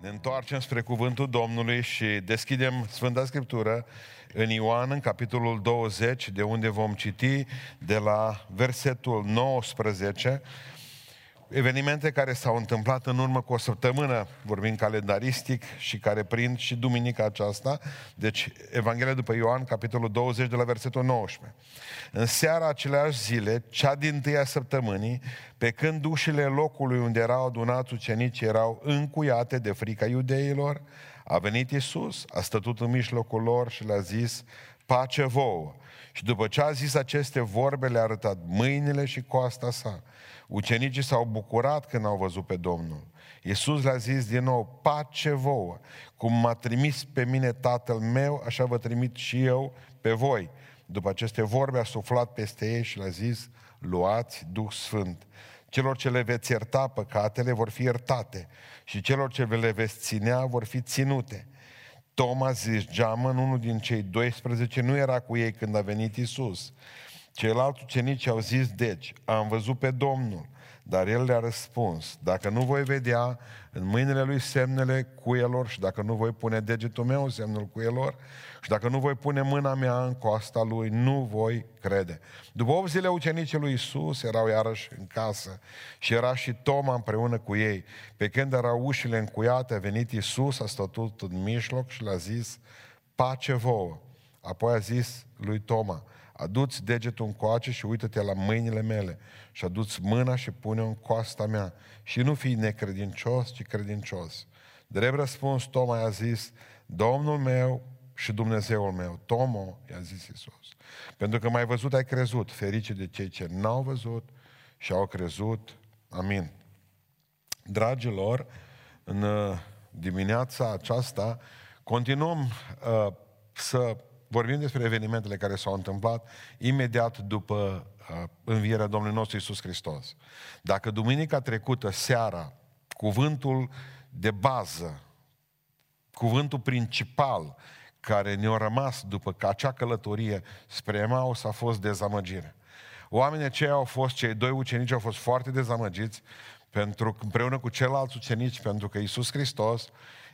Ne întoarcem spre cuvântul Domnului și deschidem Sfânta Scriptură în Ioan, în capitolul 20, de unde vom citi de la versetul 19 evenimente care s-au întâmplat în urmă cu o săptămână, vorbim calendaristic, și care prind și duminica aceasta. Deci, Evanghelia după Ioan, capitolul 20, de la versetul 19. În seara aceleași zile, cea din tâia săptămânii, pe când ușile locului unde erau adunați ucenicii erau încuiate de frica iudeilor, a venit Isus, a stătut în mijlocul lor și le-a zis, pace vouă. Și după ce a zis aceste vorbe, le-a arătat mâinile și coasta sa. Ucenicii s-au bucurat când au văzut pe Domnul. Iisus le-a zis din nou, pace vouă, cum m-a trimis pe mine Tatăl meu, așa vă trimit și eu pe voi. După aceste vorbe a suflat peste ei și le-a zis, luați Duh Sfânt. Celor ce le veți ierta păcatele vor fi iertate și celor ce le veți ținea vor fi ținute. Toma, zis Geamăn, unul din cei 12, nu era cu ei când a venit Isus. Ceilalți ucenici au zis, deci, am văzut pe Domnul. Dar el le-a răspuns, dacă nu voi vedea în mâinile lui semnele cuielor și dacă nu voi pune degetul meu în semnul cuielor și dacă nu voi pune mâna mea în coasta lui, nu voi crede. După 8 zile ucenicii lui Isus erau iarăși în casă și era și Toma împreună cu ei. Pe când erau ușile încuiate, a venit Isus, a stătut în mijloc și le-a zis, pace vouă. Apoi a zis lui Toma, aduți degetul în coace și uită-te la mâinile mele și aduți mâna și pune-o în coasta mea și nu fii necredincios, ci credincios. Drept răspuns, Toma i-a zis, Domnul meu și Dumnezeul meu. Tomo, i-a zis Isus. Pentru că mai văzut ai crezut, ferice de cei ce n-au văzut și au crezut. Amin. Dragilor, în uh, dimineața aceasta continuăm uh, să vorbim despre evenimentele care s-au întâmplat imediat după uh, învierea Domnului nostru Isus Hristos. Dacă duminica trecută, seara, cuvântul de bază, cuvântul principal care ne-a rămas după că acea călătorie spre Emaus a fost dezamăgire. Oamenii aceia au fost, cei doi ucenici au fost foarte dezamăgiți pentru, împreună cu ceilalți ucenici, pentru că Isus Hristos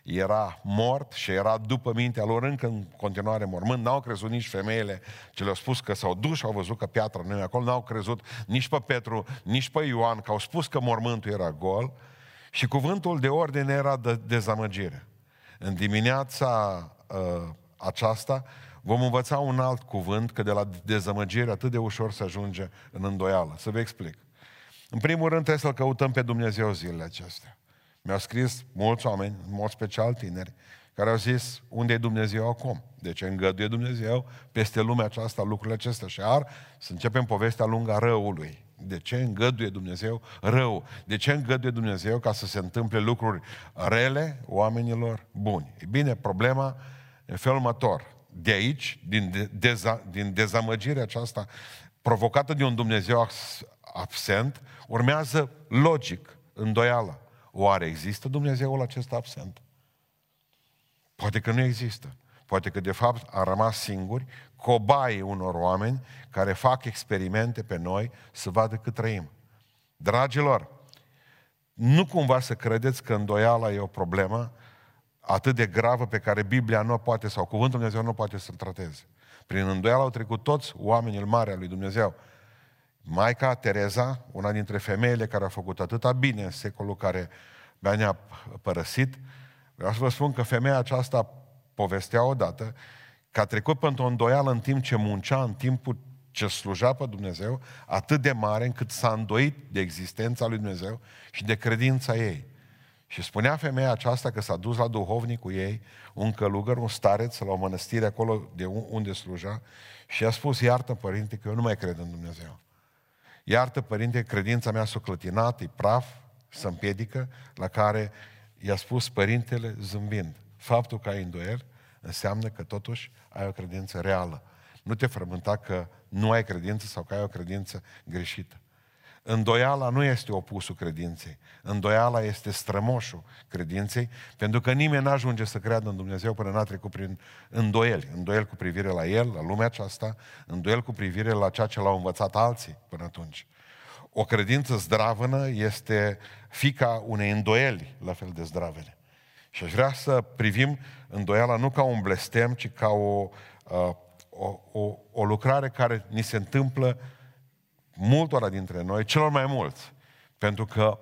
era mort și era după mintea lor încă în continuare mormânt. N-au crezut nici femeile ce le-au spus că s-au dus și au văzut că piatra nu e acolo. N-au crezut nici pe Petru, nici pe Ioan, că au spus că mormântul era gol. Și cuvântul de ordine era de dezamăgire. În dimineața uh, aceasta vom învăța un alt cuvânt, că de la dezamăgire atât de ușor se ajunge în îndoială. Să vă explic. În primul rând trebuie să-L căutăm pe Dumnezeu zilele acestea. Mi-au scris mulți oameni, în mod special tineri, care au zis, unde e Dumnezeu acum? De ce îngăduie Dumnezeu peste lumea aceasta lucrurile acestea? Și ar să începem povestea lungă a răului. De ce îngăduie Dumnezeu rău? De ce îngăduie Dumnezeu ca să se întâmple lucruri rele oamenilor buni? E bine, problema în felul următor. De aici, din, deza, din dezamăgirea aceasta provocată de un Dumnezeu absent, urmează logic, îndoială. Oare există Dumnezeul acesta absent? Poate că nu există. Poate că de fapt a rămas singuri, cobaii unor oameni care fac experimente pe noi să vadă cât trăim. Dragilor, nu cumva să credeți că îndoiala e o problemă atât de gravă pe care Biblia nu poate, sau Cuvântul Dumnezeu nu poate să-l trateze. Prin îndoială au trecut toți oamenii mari al lui Dumnezeu. Maica Tereza, una dintre femeile care a făcut atâta bine în secolul care ne-a părăsit, vreau să vă spun că femeia aceasta povestea odată că a trecut pentru o îndoială în timp ce muncea, în timpul ce sluja pe Dumnezeu, atât de mare încât s-a îndoit de existența lui Dumnezeu și de credința ei. Și spunea femeia aceasta că s-a dus la duhovnic cu ei, un călugăr, un stareț, la o mănăstire acolo de unde sluja, și a spus, iartă, părinte, că eu nu mai cred în Dumnezeu. Iartă, părinte, credința mea s-a clătinat, e praf, să împiedică, la care i-a spus părintele zâmbind. Faptul că ai îndoiel înseamnă că totuși ai o credință reală. Nu te frământa că nu ai credință sau că ai o credință greșită. Îndoiala nu este opusul credinței. Îndoiala este strămoșul credinței, pentru că nimeni nu ajunge să creadă în Dumnezeu până n-a trecut prin îndoieli. Îndoiel cu privire la El, la lumea aceasta, îndoiel cu privire la ceea ce l-au învățat alții până atunci. O credință zdravănă este fica unei îndoieli la fel de zdravene. Și aș vrea să privim îndoiala nu ca un blestem, ci ca o, uh, o, o, o lucrare care ni se întâmplă multora dintre noi, celor mai mulți. Pentru că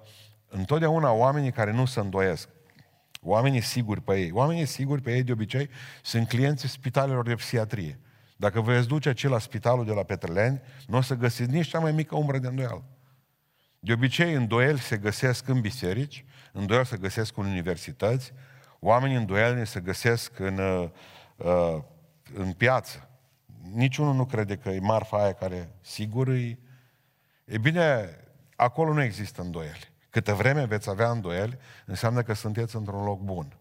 întotdeauna oamenii care nu se îndoiesc, oamenii siguri pe ei, oamenii siguri pe ei de obicei sunt clienții spitalelor de psihiatrie. Dacă vă veți duce ce la spitalul de la Petreleni, nu o să găsiți nici cea mai mică umbră de îndoială. De obicei, îndoieli se găsesc în biserici, îndoieli se găsesc în universități, oamenii îndoielni se găsesc în, uh, uh, în piață. Niciunul nu crede că e marfa aia care sigur e... E bine, acolo nu există îndoieli. Câte vreme veți avea îndoieli, înseamnă că sunteți într-un loc bun.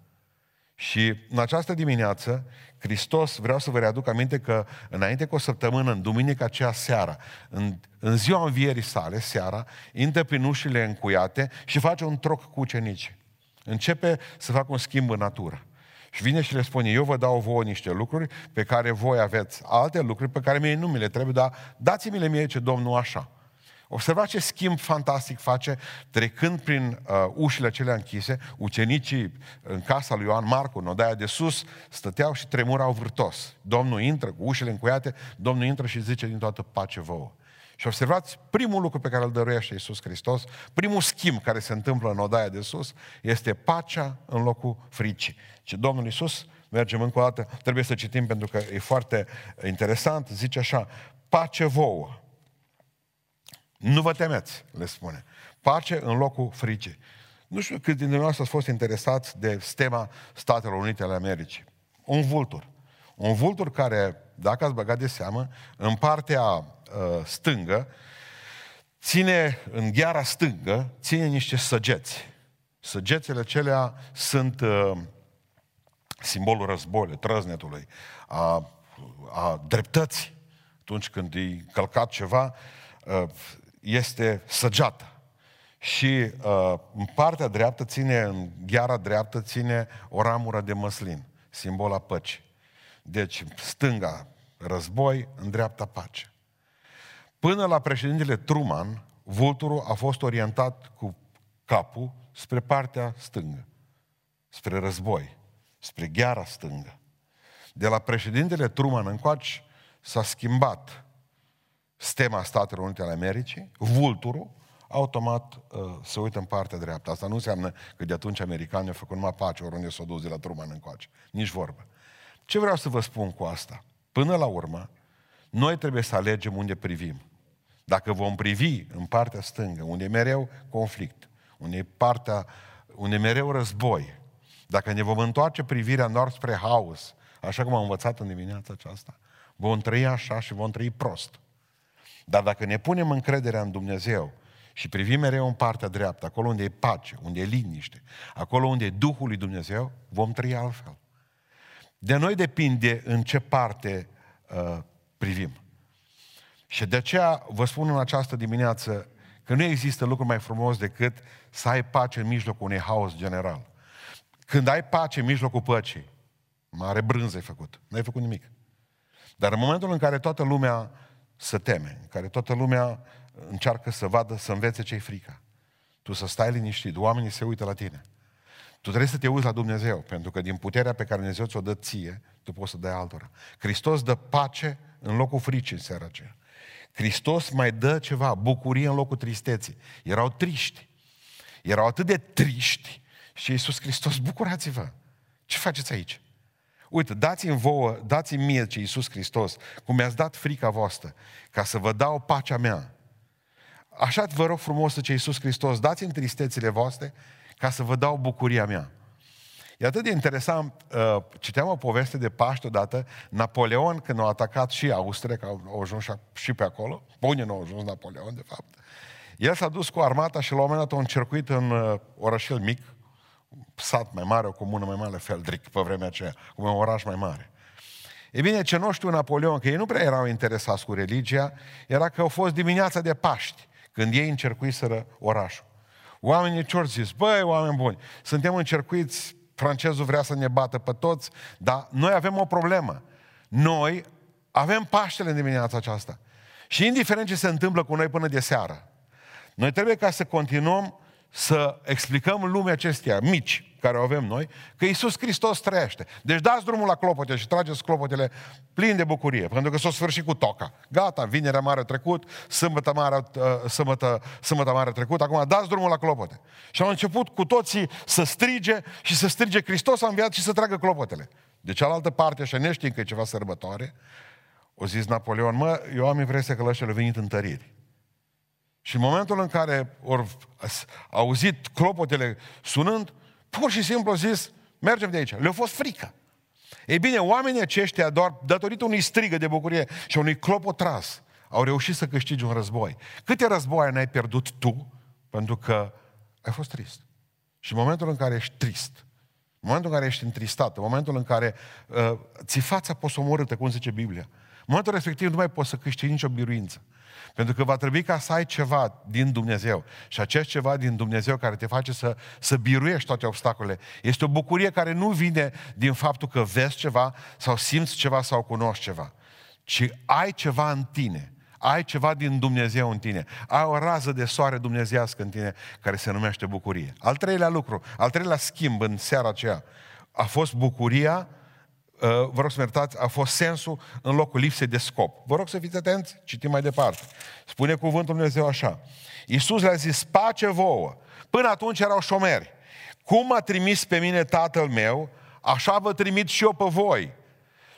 Și în această dimineață, Hristos, vreau să vă readuc aminte că înainte cu o săptămână, în duminica aceea seara, în, în ziua învierii sale, seara, intră prin ușile încuiate și face un troc cu ucenici. Începe să facă un schimb în natură. Și vine și le spune, eu vă dau vouă niște lucruri pe care voi aveți alte lucruri pe care mie nu mi le trebuie, dar dați-mi-le mie ce Domnul așa. Observați ce schimb fantastic face trecând prin uh, ușile acelea închise, ucenicii în casa lui Ioan Marcu, în odaia de sus, stăteau și tremurau vârtos. Domnul intră cu ușile încuiate, Domnul intră și zice din toată pace vouă. Și observați, primul lucru pe care îl dăruiește Iisus Hristos, primul schimb care se întâmplă în odaia de sus, este pacea în locul fricii. Și Domnul Iisus, mergem încă o dată, trebuie să citim pentru că e foarte interesant, zice așa, pace vouă. Nu vă temeți, le spune. Pace în locul fricii. Nu știu cât dintre noi ați fost interesați de stema Statelor Unite ale Americii. Un vultur. Un vultur care, dacă ați băgat de seamă, în partea uh, stângă, ține, în gheara stângă, ține niște săgeți. Săgețele acelea sunt uh, simbolul războiului, trăznetului, a, a dreptății. Atunci când e călcat ceva, uh, este săgeată. Și uh, în partea dreaptă ține, în gheara dreaptă ține o ramură de măslin, simbol a păcii. Deci stânga război, în dreapta pace. Până la președintele Truman, vulturul a fost orientat cu capul spre partea stângă, spre război, spre gheara stângă. De la președintele Truman încoace s-a schimbat stema Statelor Unite ale Americii, vulturul, automat uh, se uită în partea dreaptă. Asta nu înseamnă că de atunci americanii au făcut numai pace oriunde s-au dus de la Truman încoace. Nici vorbă. Ce vreau să vă spun cu asta? Până la urmă, noi trebuie să alegem unde privim. Dacă vom privi în partea stângă, unde e mereu conflict, unde e partea, unde e mereu război, dacă ne vom întoarce privirea nord spre haos, așa cum am învățat în dimineața aceasta, vom trăi așa și vom trăi prost. Dar dacă ne punem încrederea în Dumnezeu și privim mereu în partea dreaptă, acolo unde e pace, unde e liniște, acolo unde e Duhul lui Dumnezeu, vom trăi altfel. De noi depinde în ce parte uh, privim. Și de aceea vă spun în această dimineață că nu există lucru mai frumos decât să ai pace în mijlocul unui haos general. Când ai pace în mijlocul păcii, mare brânză ai făcut, nu ai făcut nimic. Dar în momentul în care toată lumea să teme, în care toată lumea încearcă să vadă, să învețe ce-i frica. Tu să stai liniștit, oamenii se uită la tine. Tu trebuie să te uiți la Dumnezeu, pentru că din puterea pe care Dumnezeu ți-o dă ție, tu poți să dai altora. Hristos dă pace în locul fricii în seara aceea. Hristos mai dă ceva, bucurie în locul tristeții. Erau triști. Erau atât de triști și Iisus Hristos, bucurați-vă. Ce faceți aici? Uite, dați-mi vouă, dați-mi mie ce Iisus Hristos, cum mi-ați dat frica voastră, ca să vă dau pacea mea. Așa vă rog frumos să ce Iisus Hristos, dați-mi tristețile voastre, ca să vă dau bucuria mea. E atât de interesant, uh, citeam o poveste de Paște odată, Napoleon, când a atacat și Austria, că au ajuns și pe acolo, bune nu a ajuns Napoleon, de fapt, el s-a dus cu armata și la un moment dat a încercuit în uh, orașel mic, sat mai mare, o comună mai mare, Feldric, pe vremea aceea, cum un oraș mai mare. E bine, ce nu știu Napoleon, că ei nu prea erau interesați cu religia, era că au fost dimineața de Paști, când ei încercuiseră orașul. Oamenii ce zis? Băi, oameni buni, suntem încercuiți, francezul vrea să ne bată pe toți, dar noi avem o problemă. Noi avem Paștele în dimineața aceasta. Și indiferent ce se întâmplă cu noi până de seară, noi trebuie ca să continuăm să explicăm lumea acestea mici care o avem noi, că Iisus Hristos trăiește. Deci dați drumul la clopote și trageți clopotele plin de bucurie, pentru că s-o sfârșit cu toca. Gata, vinerea mare trecut, sâmbătă mare, uh, sâmbătă, sâmbătă mare trecut, acum dați drumul la clopote. Și au început cu toții să strige și să strige Hristos a înviat și să tragă clopotele. De cealaltă parte, așa neștiind că e ceva sărbătoare, o zis Napoleon, mă, eu am impresia că ăștia le venit întăriri. Și în momentul în care au auzit clopotele sunând, pur și simplu au zis, mergem de aici. Le-a fost frică. Ei bine, oamenii aceștia, doar datorită unui strigă de bucurie și unui clopotras, au reușit să câștige un război. Câte războaie n-ai pierdut tu pentru că ai fost trist? Și în momentul în care ești trist, în momentul în care ești întristat, în momentul în care uh, ți fața posomorâtă, cum zice Biblia, în momentul respectiv nu mai poți să câștigi nicio biruință. Pentru că va trebui ca să ai ceva din Dumnezeu. Și acest ceva din Dumnezeu care te face să, să biruiești toate obstacolele. Este o bucurie care nu vine din faptul că vezi ceva sau simți ceva sau cunoști ceva. Ci ai ceva în tine. Ai ceva din Dumnezeu în tine. Ai o rază de soare dumnezească în tine care se numește bucurie. Al treilea lucru, al treilea schimb în seara aceea a fost bucuria Uh, vă rog să mă iertați, a fost sensul în locul lipsei de scop. Vă rog să fiți atenți, citim mai departe. Spune cuvântul Dumnezeu așa. Iisus le-a zis, pace vouă. Până atunci erau șomeri. Cum a trimis pe mine tatăl meu, așa vă trimit și eu pe voi.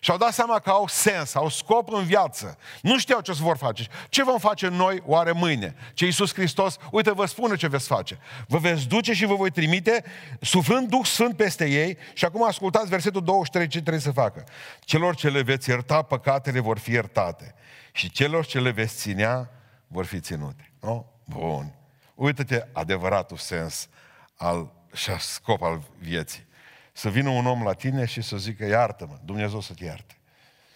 Și au dat seama că au sens, au scop în viață. Nu știau ce să vor face. Ce vom face noi oare mâine? Ce Iisus Hristos, uite, vă spune ce veți face. Vă veți duce și vă voi trimite, suflând Duh Sfânt peste ei. Și acum ascultați versetul 23, ce trebuie să facă. Celor ce le veți ierta, păcatele vor fi iertate. Și celor ce le veți ținea, vor fi ținute. No? Bun. Uită-te adevăratul sens al, și scop al vieții să vină un om la tine și să zică, iartă-mă, Dumnezeu să te ierte.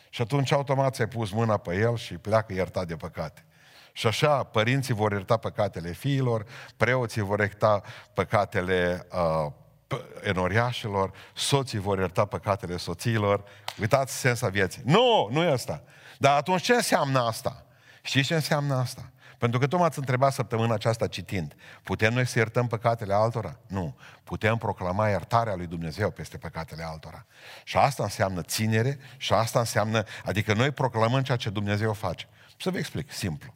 Și atunci automat ți-ai pus mâna pe el și pleacă iertat de păcate. Și așa, părinții vor ierta păcatele fiilor, preoții vor ierta păcatele uh, enoriașilor, soții vor ierta păcatele soțiilor. Uitați sensa vieții. Nu, nu e asta. Dar atunci ce înseamnă asta? Știți ce înseamnă asta? Pentru că tu m-ați întrebat săptămâna aceasta citind, putem noi să iertăm păcatele altora? Nu. Putem proclama iertarea lui Dumnezeu peste păcatele altora. Și asta înseamnă ținere și asta înseamnă, adică noi proclamăm ceea ce Dumnezeu face. Să vă explic, simplu.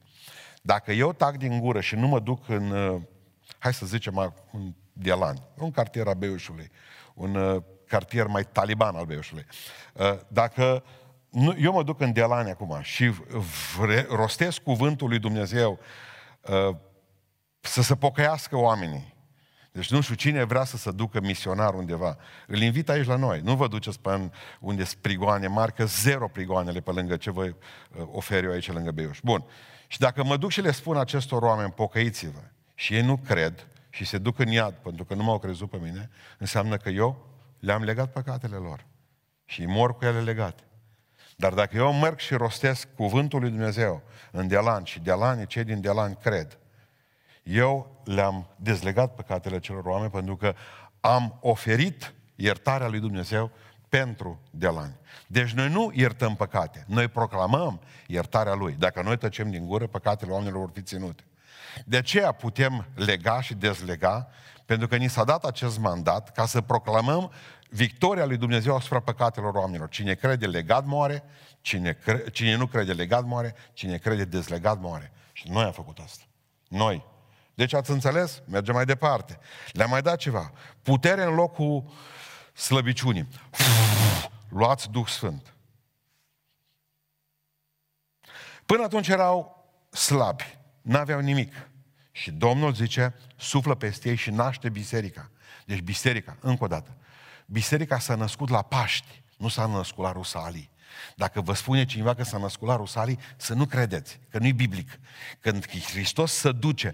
Dacă eu tac din gură și nu mă duc în, uh, hai să zicem, în Dialan, un cartier al Beiușului, un uh, cartier mai taliban al Beiușului, uh, dacă nu, eu mă duc în Delani acum și vre, rostesc cuvântul lui Dumnezeu uh, să se pocăiască oamenii. Deci nu știu cine vrea să se ducă misionar undeva. Îl invit aici la noi. Nu vă duceți pe unde sunt prigoane mari, că zero prigoanele pe lângă ce vă uh, ofer eu aici lângă Beiuș. Bun. Și dacă mă duc și le spun acestor oameni, pocăiți-vă, și ei nu cred și se duc în iad pentru că nu m-au crezut pe mine, înseamnă că eu le-am legat păcatele lor. Și mor cu ele legate. Dar dacă eu merg și rostesc cuvântul lui Dumnezeu în Delan și Delanii, cei din Delan cred, eu le-am dezlegat păcatele celor oameni pentru că am oferit iertarea lui Dumnezeu pentru Delani. Deci noi nu iertăm păcate, noi proclamăm iertarea Lui. Dacă noi tăcem din gură, păcatele oamenilor vor fi ținute. De aceea putem lega și dezlega, pentru că ni s-a dat acest mandat ca să proclamăm victoria lui Dumnezeu asupra păcatelor oamenilor. Cine crede legat moare, cine, cre- cine nu crede legat moare, cine crede dezlegat moare. Și noi am făcut asta. Noi. Deci ați înțeles? Mergem mai departe. Le-am mai dat ceva. Putere în locul slăbiciunii. Luați Duh Sfânt. Până atunci erau slabi, n-aveau nimic. Și Domnul zice, suflă peste ei și naște biserica. Deci biserica, încă o dată, Biserica s-a născut la Paști, nu s-a născut la Rusalii. Dacă vă spune cineva că s-a născut la Rusalii, să nu credeți, că nu-i biblic. Când Hristos se duce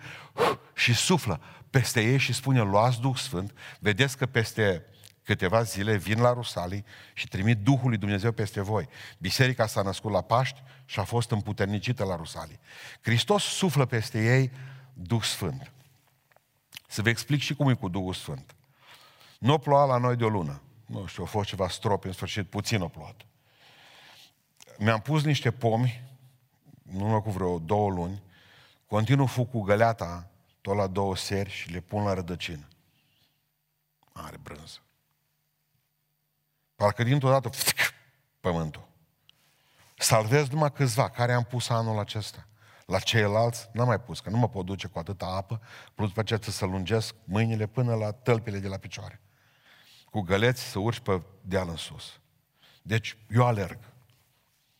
și suflă peste ei și spune, luați Duh Sfânt, vedeți că peste câteva zile vin la Rusalii și trimit Duhul lui Dumnezeu peste voi. Biserica s-a născut la Paști și a fost împuternicită la Rusalii. Hristos suflă peste ei Duh Sfânt. Să vă explic și cum e cu Duhul Sfânt. Nu ploua la noi de o lună. Nu știu, a fost ceva stropi, în sfârșit, puțin o plouat. Mi-am pus niște pomi, nu cu vreo două luni, continuu fug cu găleata tot la două seri și le pun la rădăcină. Are brânză. Parcă dintr-o dată pământul. Salvez numai câțiva care am pus anul acesta. La ceilalți n-am mai pus, că nu mă pot duce cu atâta apă, plus după aceea să lungesc mâinile până la tălpile de la picioare. Cu găleți să urci pe deal în sus. Deci eu alerg.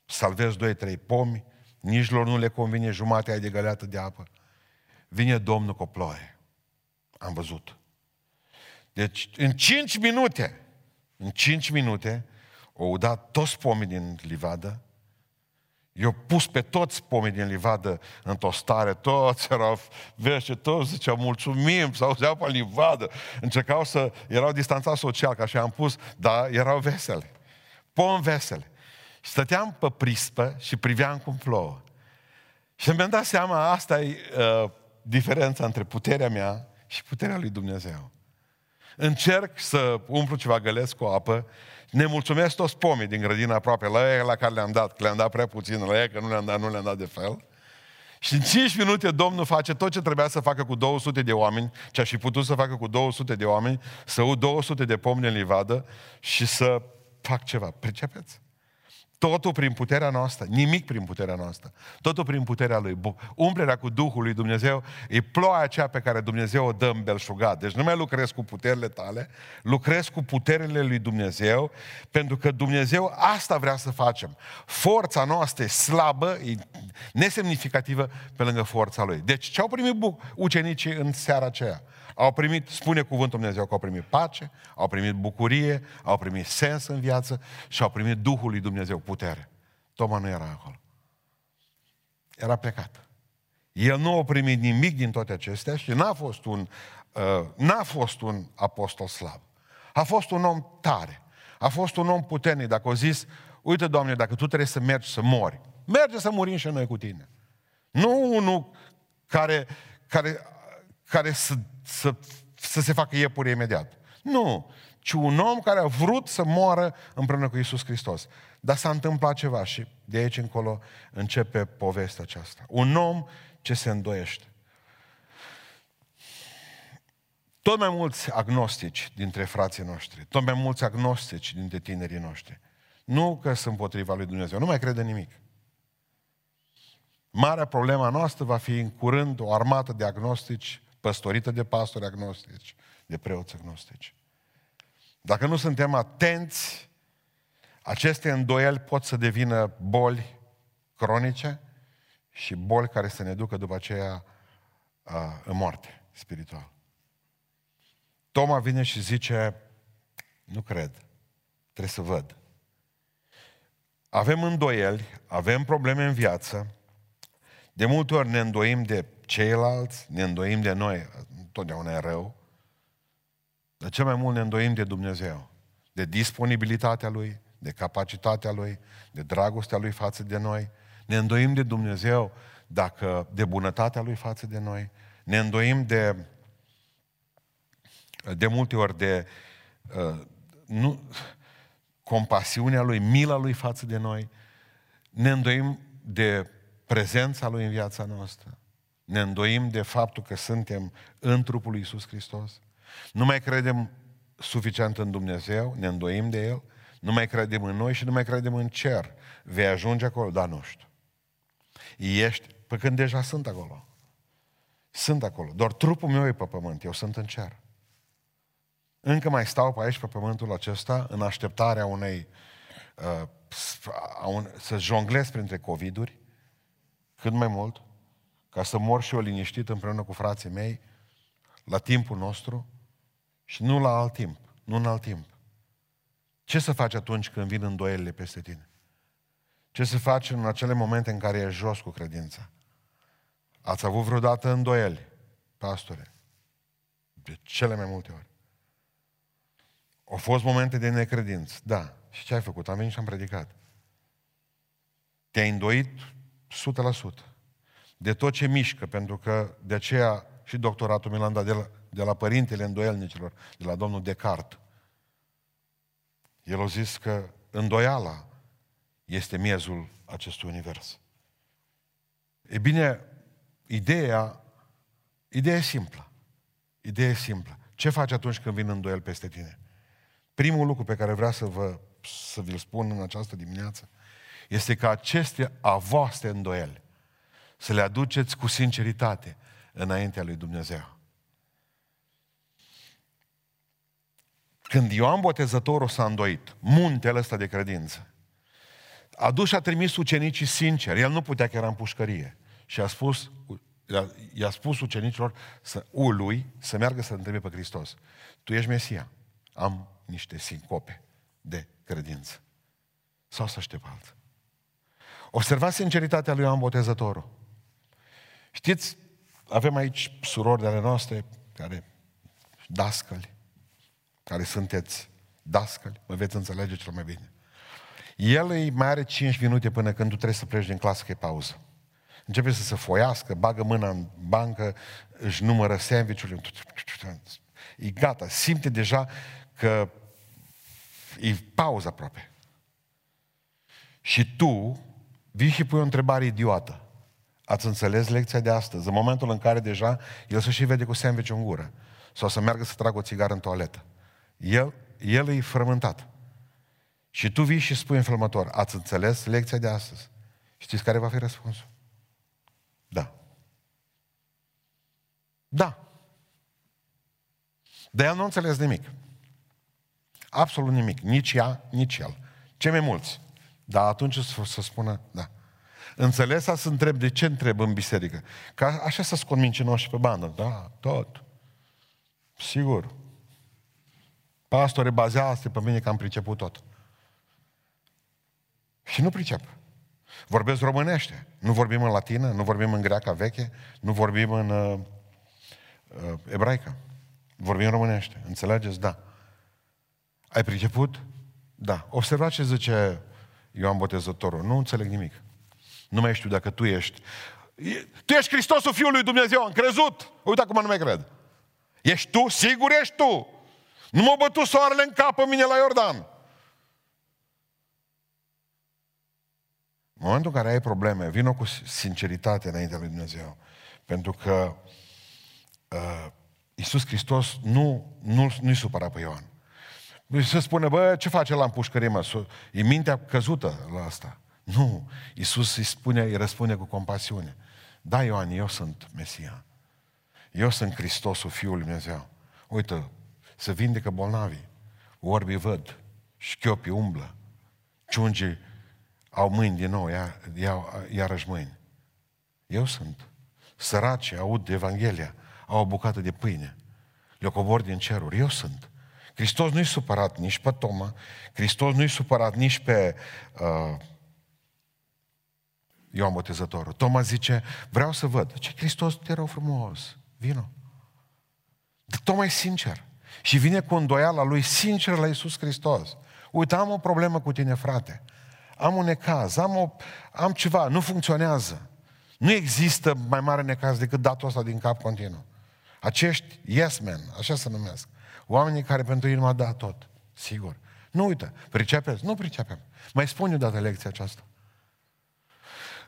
Salvez doi, trei pomi, nici lor nu le convine jumatea de găleată de apă. Vine Domnul cu o ploaie. Am văzut. Deci, în cinci minute, în cinci minute, au dat toți pomii din livadă, eu pus pe toți pomii din livadă într-o stare, toți erau vește, toți ziceau mulțumim, sau auzeau pe livadă, încercau să, erau distanțați social, ca așa am pus, dar erau vesele. Pom vesele. Și stăteam pe prispă și priveam cum plouă. Și mi-am dat seama, asta e uh, diferența între puterea mea și puterea lui Dumnezeu. Încerc să umplu ceva gălesc cu apă, ne mulțumesc toți pomii din grădina aproape, la ei la care le-am dat, că le-am dat prea puțin, la ei că nu le-am dat, nu le-am dat de fel. Și în 5 minute Domnul face tot ce trebuia să facă cu 200 de oameni, ce aș fi putut să facă cu 200 de oameni, să ud 200 de pomi în livadă și să fac ceva. Pricepeți? Totul prin puterea noastră, nimic prin puterea noastră. Totul prin puterea lui. Umplerea cu Duhul lui Dumnezeu e ploaia aceea pe care Dumnezeu o dă în belșugat. Deci nu mai lucrezi cu puterile tale, lucrezi cu puterile lui Dumnezeu, pentru că Dumnezeu asta vrea să facem. Forța noastră e slabă, e nesemnificativă pe lângă forța lui. Deci ce au primit ucenicii în seara aceea? Au primit, spune cuvântul Dumnezeu, că au primit pace, au primit bucurie, au primit sens în viață și au primit Duhul lui Dumnezeu, putere. Toma nu era acolo. Era plecat. El nu a primit nimic din toate acestea și n-a fost un, uh, n-a fost un apostol slab. A fost un om tare. A fost un om puternic. Dacă o zis, uite, Doamne, dacă tu trebuie să mergi să mori, merge să murim și noi cu tine. Nu unul care, care, care să să, să se facă iepure imediat. Nu, ci un om care a vrut să moară împreună cu Isus Hristos. Dar s-a întâmplat ceva și de aici încolo începe povestea aceasta. Un om ce se îndoiește. Tot mai mulți agnostici dintre frații noștri, tot mai mulți agnostici dintre tinerii noștri, nu că sunt împotriva lui Dumnezeu, nu mai crede nimic. Marea problema noastră va fi în curând o armată de agnostici păstorită de pastori agnostici, de preoți agnostici. Dacă nu suntem atenți, aceste îndoieli pot să devină boli cronice și boli care să ne ducă după aceea în moarte spirituală. Toma vine și zice, nu cred, trebuie să văd. Avem îndoieli, avem probleme în viață, de multe ori ne îndoim de ceilalți, ne îndoim de noi, totdeauna e rău, dar cel mai mult ne îndoim de Dumnezeu, de disponibilitatea Lui, de capacitatea Lui, de dragostea Lui față de noi. Ne îndoim de Dumnezeu dacă de bunătatea Lui față de noi. Ne îndoim de, de multe ori de uh, nu, compasiunea Lui, mila Lui față de noi. Ne îndoim de prezența Lui în viața noastră. Ne îndoim de faptul că suntem în trupul lui Iisus Hristos. Nu mai credem suficient în Dumnezeu, ne îndoim de El, nu mai credem în noi și nu mai credem în cer. Vei ajunge acolo? Da, nu știu. Ești, pe când deja sunt acolo. Sunt acolo. Doar trupul meu e pe pământ, eu sunt în cer. Încă mai stau pe aici, pe pământul acesta, în așteptarea unei, uh, a un, să jonglez printre coviduri, cât mai mult, ca să mor și eu liniștit împreună cu frații mei, la timpul nostru și nu la alt timp, nu în alt timp. Ce să faci atunci când vin îndoielile peste tine? Ce să faci în acele momente în care ești jos cu credința? Ați avut vreodată îndoieli, pastore? De cele mai multe ori. Au fost momente de necredință, da. Și ce ai făcut? Am venit și am predicat. Te-ai îndoit 100% de tot ce mișcă, pentru că de aceea și doctoratul mi l-am dat de la, de la părintele îndoielnicilor, de la domnul Descartes. El a zis că îndoiala este miezul acestui univers. E bine, ideea Ideea e simplă. Ideea e simplă. Ce faci atunci când vin îndoiel peste tine? Primul lucru pe care vreau să, vă, să vi-l spun în această dimineață este că aceste a voastre îndoieli să le aduceți cu sinceritate înaintea lui Dumnezeu. Când Ioan Botezătorul s-a îndoit, muntele ăsta de credință, a dus și a trimis ucenicii sinceri. El nu putea că era în pușcărie. Și a spus, i-a spus ucenicilor să, lui să meargă să întrebe pe Hristos. Tu ești Mesia. Am niște sincope de credință. Sau să aștept altă. Observați sinceritatea lui Ioan Botezătorul. Știți, avem aici surori de ale noastre care dascăli, care sunteți dascăli, mă veți înțelege cel mai bine. El îi mai are 5 minute până când tu trebuie să pleci din clasă, că e pauză. Începe să se foiască, bagă mâna în bancă, își numără sandwich-urile. E gata, simte deja că e pauză aproape. Și tu vii și pui o întrebare idiotă. Ați înțeles lecția de astăzi? În momentul în care deja el să și vede cu sandwich în gură. Sau să meargă să tragă o țigară în toaletă. El, el e frământat. Și tu vii și spui în felmător, ați înțeles lecția de astăzi? Știți care va fi răspunsul? Da. Da. Dar el nu înțeles nimic. Absolut nimic. Nici ea, nici el. Ce mai mulți. Dar atunci să, să spună, da. Înțeles să întreb de ce întreb în biserică. Ca așa să scot mincinoși pe bandă. Da, tot. Sigur. Pastore, bazează pe mine că am priceput tot. Și nu pricep. Vorbesc românește. Nu vorbim în latină, nu vorbim în greaca veche, nu vorbim în uh, uh, ebraică. Vorbim românește. Înțelegeți? Da. Ai priceput? Da. Observați ce zice Ioan Botezătorul. Nu înțeleg nimic. Nu mai știu dacă tu ești. Tu ești Hristosul Fiului lui Dumnezeu, am crezut. Uite acum nu mai cred. Ești tu? Sigur ești tu. Nu m-a bătut soarele în cap pe mine la Iordan. În momentul în care ai probleme, vină cu sinceritate înaintea lui Dumnezeu. Pentru că uh, Iisus Hristos nu, nu, nu-i supăra pe Ioan. Se spune, bă, ce face la împușcărie, mă? E mintea căzută la asta. Nu. Iisus îi spune, îi răspunde cu compasiune. Da, Ioan, eu sunt Mesia. Eu sunt Hristosul Fiul lui Dumnezeu. Uite, se vindecă bolnavii, orbii văd, șchiopii umblă, ciungii au mâini din nou, iar, iar, iarăși mâini. Eu sunt. Săracii aud de Evanghelia, au o bucată de pâine. Le cobor din ceruri. Eu sunt. Hristos nu-i supărat nici pe Toma, Hristos nu-i supărat nici pe uh, Ioan Botezătorul. Toma zice, vreau să văd. Ce Hristos, te rog frumos, vino. Toma e sincer. Și vine cu îndoiala lui sincer la Iisus Hristos. Uite, am o problemă cu tine, frate am un necaz, am, o, am ceva, nu funcționează. Nu există mai mare necaz decât datul ăsta din cap continuu. Acești yes men, așa se numesc. Oamenii care pentru ei nu dat tot. Sigur. Nu uită. Pricepeți? Nu pricepem. Mai spun eu dată lecția aceasta.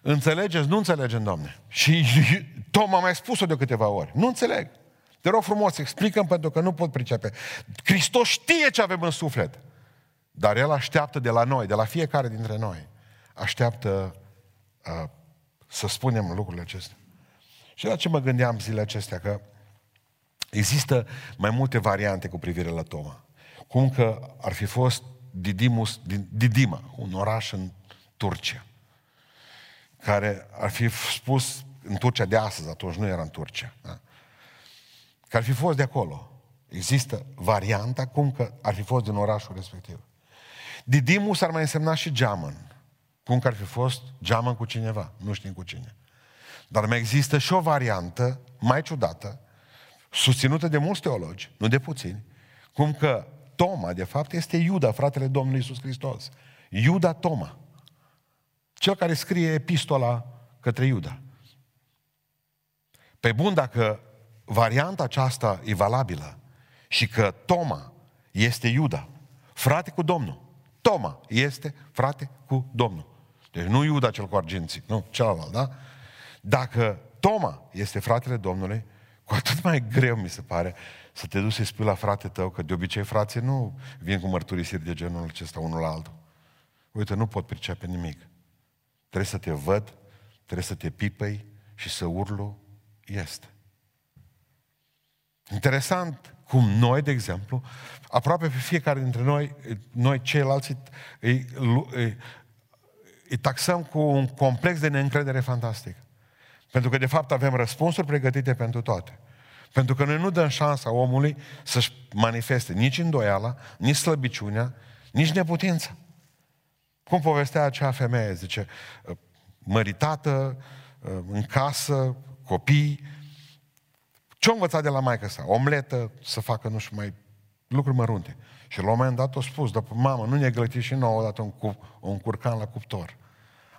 Înțelegeți? Nu înțelegem, Doamne. Și Tom a mai spus-o de câteva ori. Nu înțeleg. Te rog frumos, explicăm pentru că nu pot pricepe. Hristos știe ce avem în suflet. Dar El așteaptă de la noi, de la fiecare dintre noi, așteaptă uh, să spunem lucrurile acestea. Și la ce mă gândeam zilele acestea, că există mai multe variante cu privire la Toma. Cum că ar fi fost Didimus, Didima, un oraș în Turcia, care ar fi spus în Turcia de astăzi, atunci nu era în Turcia, da? că ar fi fost de acolo. Există varianta cum că ar fi fost din orașul respectiv. Didimus ar mai însemna și geamăn. Cum că ar fi fost geamăn cu cineva, nu știm cu cine. Dar mai există și o variantă mai ciudată, susținută de mulți teologi, nu de puțini, cum că Toma, de fapt, este Iuda, fratele Domnului Isus Hristos. Iuda Toma. Cel care scrie epistola către Iuda. Pe bun, dacă varianta aceasta e valabilă și că Toma este Iuda, frate cu Domnul, Toma este frate cu Domnul. Deci nu Iuda cel cu arginții, nu, celălalt, da? Dacă Toma este fratele Domnului, cu atât mai greu mi se pare să te duci să-i spui la frate tău, că de obicei frații nu vin cu mărturisiri de genul acesta unul la altul. Uite, nu pot pricepe nimic. Trebuie să te văd, trebuie să te pipăi și să urlu, este. Interesant cum noi, de exemplu, aproape pe fiecare dintre noi, noi ceilalți îi, îi, îi taxăm cu un complex de neîncredere fantastic. Pentru că, de fapt, avem răspunsuri pregătite pentru toate. Pentru că noi nu dăm șansa omului să-și manifeste nici îndoiala, nici slăbiciunea, nici neputința. Cum povestea acea femeie, zice, măritată, în casă, copii, ce-a învățat de la maică sa? Omletă, să facă, nu știu, mai lucruri mărunte. Și la un moment dat a spus, după mamă, nu ne gălăti și nouă odată un, cu, un curcan la cuptor.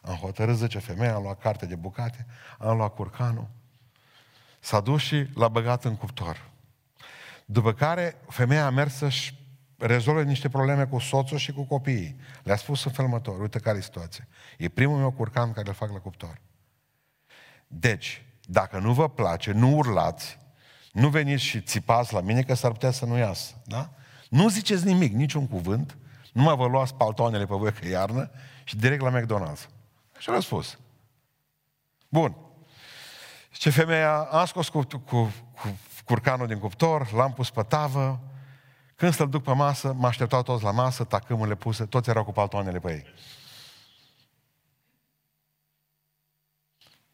Am hotărât, zice femeia, am luat carte de bucate, am luat curcanul, s-a dus și l-a băgat în cuptor. După care femeia a mers să-și rezolve niște probleme cu soțul și cu copiii. Le-a spus în felmător, uite care e situația. E primul meu curcan care îl fac la cuptor. Deci, dacă nu vă place, nu urlați, nu veniți și țipați la mine că s-ar putea să nu iasă. Da? Nu ziceți nimic, niciun cuvânt, nu mă vă luați paltoanele pe voi că iarnă și direct la McDonald's. Și a spus. Bun. Ce femeia a scos cu, cu, cu curcanul din cuptor, l-am pus pe tavă, când să-l duc pe masă, mă așteptau toți la masă, tacâmurile puse, toți erau cu paltoanele pe ei.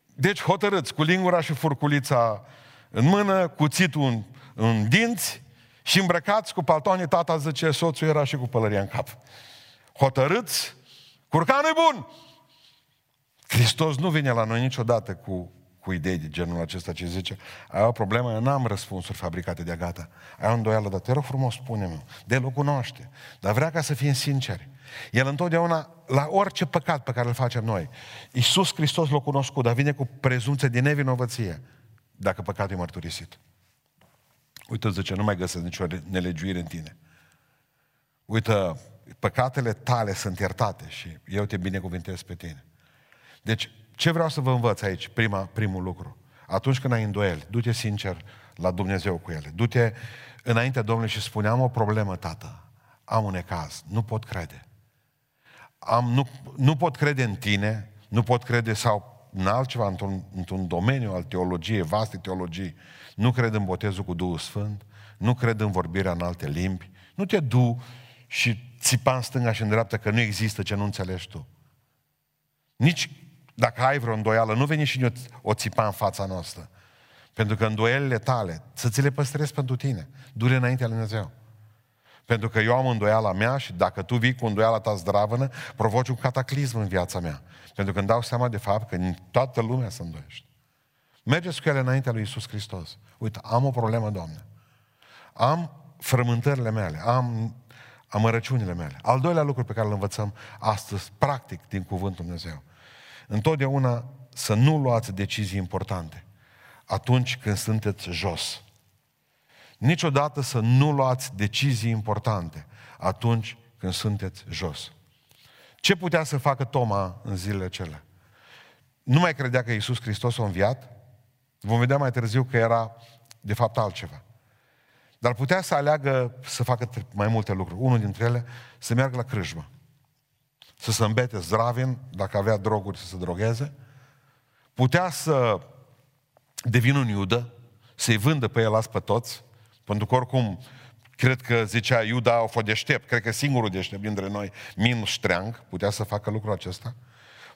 Deci hotărâți, cu lingura și furculița în mână, cuțitul în, în dinți și îmbrăcați cu paltoane, tata zice, soțul era și cu pălăria în cap. Hotărâți, curcanul e bun! Hristos nu vine la noi niciodată cu, cu idei de genul acesta, ce zice, ai o problemă, eu n-am răspunsuri fabricate de gata. Ai o îndoială, dar te rog frumos, spune-mi, de el o cunoaște, dar vrea ca să fim sinceri. El întotdeauna, la orice păcat pe care îl facem noi, Iisus Hristos l-a cunoscut, dar vine cu prezumție de nevinovăție, dacă păcatul e mărturisit. Uite, zice, nu mai găsesc nicio nelegiuire în tine. Uite, păcatele tale sunt iertate și eu te binecuvintez pe tine. Deci, ce vreau să vă învăț aici, prima, primul lucru? Atunci când ai îndoieli, du-te sincer la Dumnezeu cu ele. Du-te înaintea Domnului și spune, am o problemă, tată, am un ecaz, nu pot crede. Am, nu, nu pot crede în tine, nu pot crede sau în altceva, într-un, într-un domeniu al teologiei, vaste teologii. Nu cred în botezul cu Duhul Sfânt, nu cred în vorbirea în alte limbi. Nu te du și țipa în stânga și în dreapta că nu există ce nu înțelegi tu. Nici dacă ai vreo îndoială, nu veni și o țipa în fața noastră. Pentru că îndoielile tale, să ți le păstrezi pentru tine. Dure înaintea lui Dumnezeu. Pentru că eu am îndoiala mea și dacă tu vii cu îndoiala ta zdravănă, provoci un cataclism în viața mea. Pentru că îmi dau seama de fapt că în toată lumea se îndoiește. Mergeți cu ele înaintea lui Isus Hristos. Uite, am o problemă, Doamne. Am frământările mele, am amărăciunile mele. Al doilea lucru pe care îl învățăm astăzi, practic, din Cuvântul Dumnezeu. Întotdeauna să nu luați decizii importante atunci când sunteți jos. Niciodată să nu luați decizii importante atunci când sunteți jos. Ce putea să facă Toma în zilele acelea? Nu mai credea că Iisus Hristos a înviat? Vom vedea mai târziu că era de fapt altceva. Dar putea să aleagă să facă mai multe lucruri. Unul dintre ele, să meargă la crâșmă să se îmbete zdravin, dacă avea droguri să se drogheze, putea să devină un iudă, să-i vândă pe el las pe toți, pentru că oricum, cred că zicea Iuda a fost deștept, cred că singurul deștept dintre noi, minus ștreang, putea să facă lucrul acesta.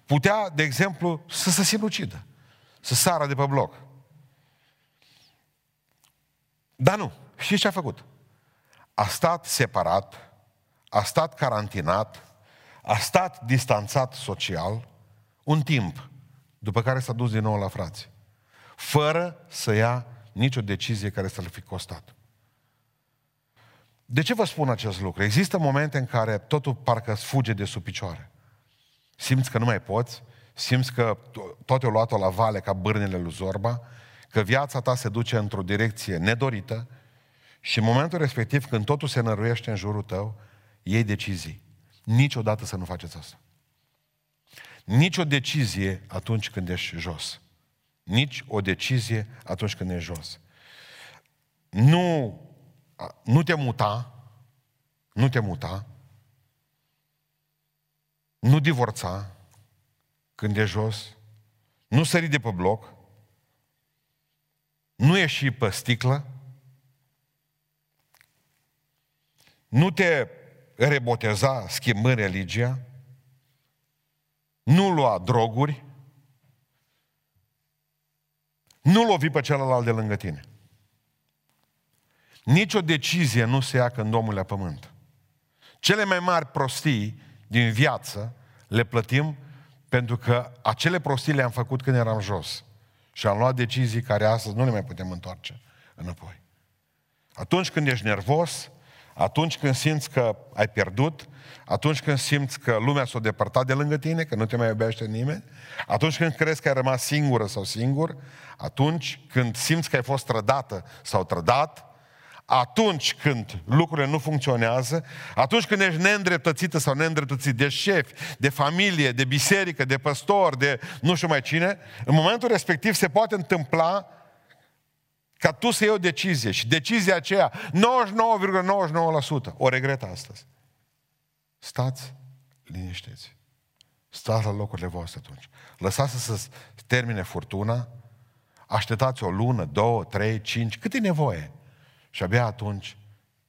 Putea, de exemplu, să se sinucidă, să sară de pe bloc. Dar nu. Și ce a făcut? A stat separat, a stat carantinat, a stat distanțat social un timp, după care s-a dus din nou la frați, fără să ia nicio decizie care să-l fi costat. De ce vă spun acest lucru? Există momente în care totul parcă fuge de sub picioare. Simți că nu mai poți, simți că toate au luat-o la vale ca bârnele lui Zorba, că viața ta se duce într-o direcție nedorită și în momentul respectiv, când totul se năruiește în jurul tău, iei decizii. Niciodată să nu faceți asta. Nici o decizie atunci când ești jos. Nici o decizie atunci când ești jos. nu, nu te muta, nu te muta, nu divorța când e jos, nu sări de pe bloc, nu ieși pe sticlă, nu te reboteza schimbând religia, nu lua droguri, nu lovi pe celălalt de lângă tine. Nici o decizie nu se ia când omul la pământ. Cele mai mari prostii din viață le plătim pentru că acele prostii le-am făcut când eram jos. Și am luat decizii care astăzi nu le mai putem întoarce înapoi. Atunci când ești nervos, atunci când simți că ai pierdut, atunci când simți că lumea s-a depărtat de lângă tine, că nu te mai iubește nimeni, atunci când crezi că ai rămas singură sau singur, atunci când simți că ai fost trădată sau trădat, atunci când lucrurile nu funcționează, atunci când ești neîndreptățită sau neîndreptățit de șef, de familie, de biserică, de păstor, de nu știu mai cine, în momentul respectiv se poate întâmpla ca tu să iei o decizie și decizia aceea, 99,99% o regret astăzi. Stați liniștiți. Stați la locurile voastre atunci. Lăsați să se termine furtuna, așteptați o lună, două, trei, cinci, cât e nevoie. Și abia atunci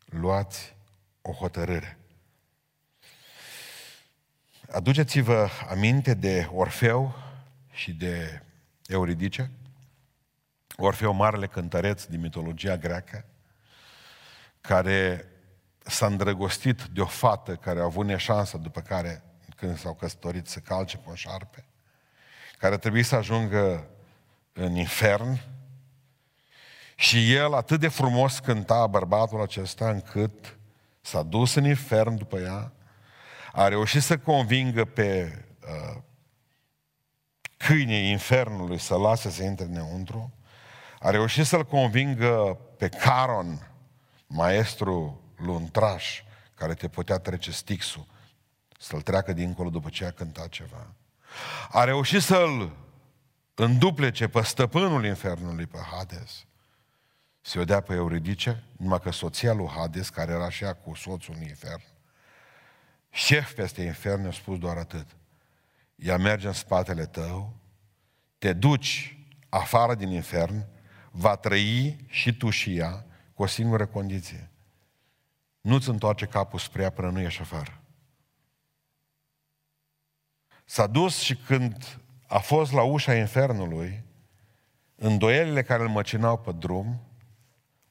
luați o hotărâre. Aduceți-vă aminte de Orfeu și de Euridice? Orfeu, marele cântăreț din mitologia greacă, care s-a îndrăgostit de o fată care a avut neșansă după care, când s-au căsătorit, să calce pe un șarpe, care trebuie să ajungă în infern, și el atât de frumos cânta bărbatul acesta încât s-a dus în infern după ea, a reușit să convingă pe uh, câinii infernului să lase să intre înăuntru, a reușit să-l convingă pe Caron, maestru luntraș, care te putea trece stixul, să-l treacă dincolo după ce a cântat ceva. A reușit să-l înduplece pe stăpânul infernului, pe Hades. Se vedea pe Euridice, numai că soția lui Hades, care era și ea cu soțul în infern, șef peste infern, a spus doar atât. Ea merge în spatele tău, te duci afară din infern, va trăi și tu și ea cu o singură condiție. Nu-ți întoarce capul spre ea până nu ieși afară. S-a dus și când a fost la ușa infernului, îndoielile care îl măcinau pe drum,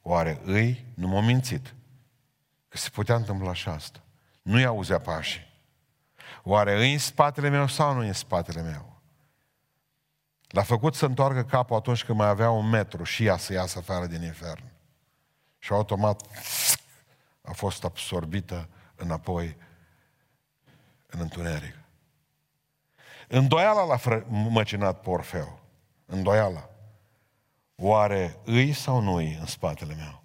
oare îi nu m-au mințit? Că se putea întâmpla și asta. Nu-i auzea pașii. Oare îi în spatele meu sau nu în spatele meu? L-a făcut să întoarcă capul atunci când mai avea un metru și ea să iasă afară din infern. Și automat a fost absorbită înapoi în întuneric. Îndoiala l-a fră- măcinat pe Orfeu. Îndoiala. Oare îi sau nu îi în spatele meu?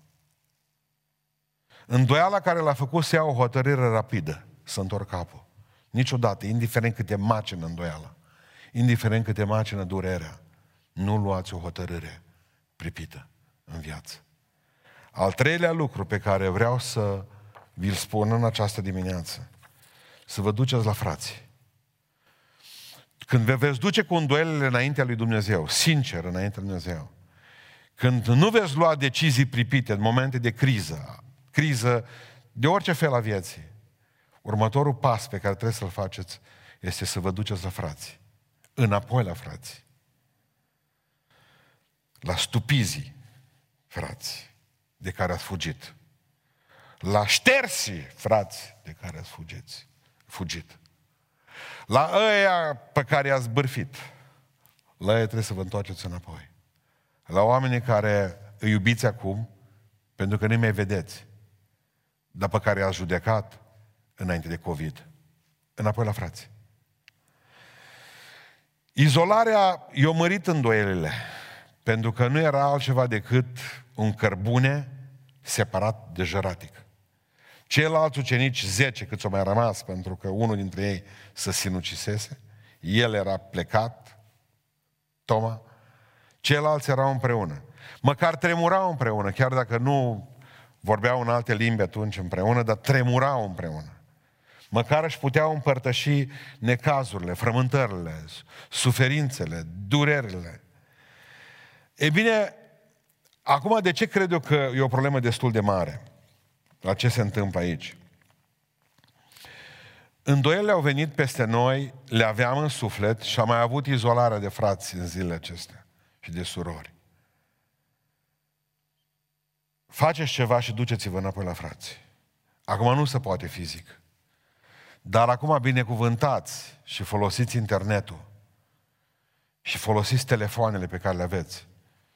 Îndoiala care l-a făcut să ia o hotărâre rapidă, să întorc capul. Niciodată, indiferent cât de macină îndoiala indiferent cât te macină durerea, nu luați o hotărâre pripită în viață. Al treilea lucru pe care vreau să vi-l spun în această dimineață, să vă duceți la frații. Când vă veți duce cu îndoielile înaintea lui Dumnezeu, sincer înaintea lui Dumnezeu, când nu veți lua decizii pripite în momente de criză, criză de orice fel a vieții, următorul pas pe care trebuie să-l faceți este să vă duceți la frații înapoi la frați. La stupizii, frați, de care ați fugit. La ștersii, frați, de care ați fugiți, fugit. La ăia pe care i-ați bârfit. La ăia trebuie să vă întoarceți înapoi. La oamenii care îi iubiți acum, pentru că nu mai vedeți, dar pe care i-ați judecat înainte de COVID. Înapoi la frați. Izolarea i-a mărit îndoielile, pentru că nu era altceva decât un cărbune separat de jăratic. Ceilalți ucenici, zece cât o mai rămas, pentru că unul dintre ei să sinucisese, el era plecat, Toma, ceilalți erau împreună. Măcar tremurau împreună, chiar dacă nu vorbeau în alte limbi atunci împreună, dar tremurau împreună. Măcar își puteau împărtăși necazurile, frământările, suferințele, durerile. E bine, acum de ce cred eu că e o problemă destul de mare? La ce se întâmplă aici? Îndoielile au venit peste noi, le aveam în suflet și am mai avut izolarea de frați în zilele acestea și de surori. Faceți ceva și duceți-vă înapoi la frați. Acum nu se poate fizic. Dar acum binecuvântați și folosiți internetul și folosiți telefoanele pe care le aveți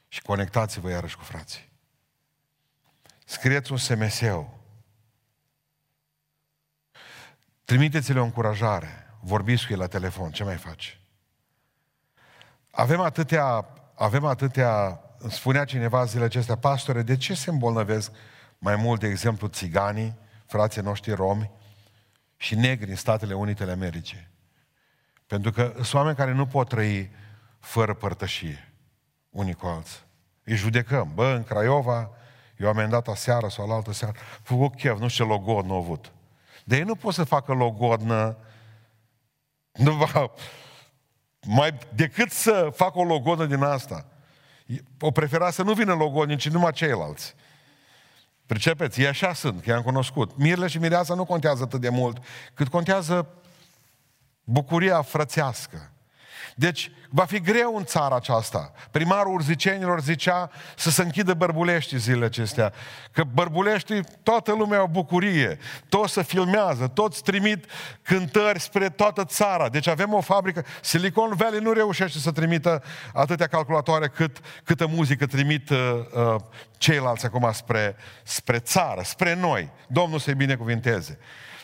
și conectați-vă iarăși cu frații. Scrieți un SMS-ul. Trimiteți-le o încurajare. Vorbiți cu ei la telefon. Ce mai faci? Avem atâtea, avem atâtea, spunea cineva zilele acestea, pastore, de ce se îmbolnăvesc mai mult, de exemplu, țiganii, frații noștri romi, și negri în Statele Unite ale Americii. Pentru că sunt oameni care nu pot trăi fără părtășie, unii cu alții. Îi judecăm. Bă, în Craiova, eu am dat aseară sau la altă seară, făcut chef, nu știu ce logod nu avut. De ei nu pot să facă logodnă, nu va, mai decât să facă o logodnă din asta. O prefera să nu vină logodnici, ci numai ceilalți. Pricepeți? Ei așa sunt, că i-am cunoscut. Mirle și mireasa nu contează atât de mult, cât contează bucuria frățească. Deci, va fi greu în țara aceasta. Primarul urzicenilor zicea să se închidă bărbulești zilele acestea. Că bărbulești, toată lumea o bucurie. Toți se filmează, toți trimit cântări spre toată țara. Deci avem o fabrică. Silicon Valley nu reușește să trimită atâtea calculatoare cât, câtă muzică trimit uh, uh, ceilalți acum spre, spre țară, spre noi. Domnul să-i binecuvinteze.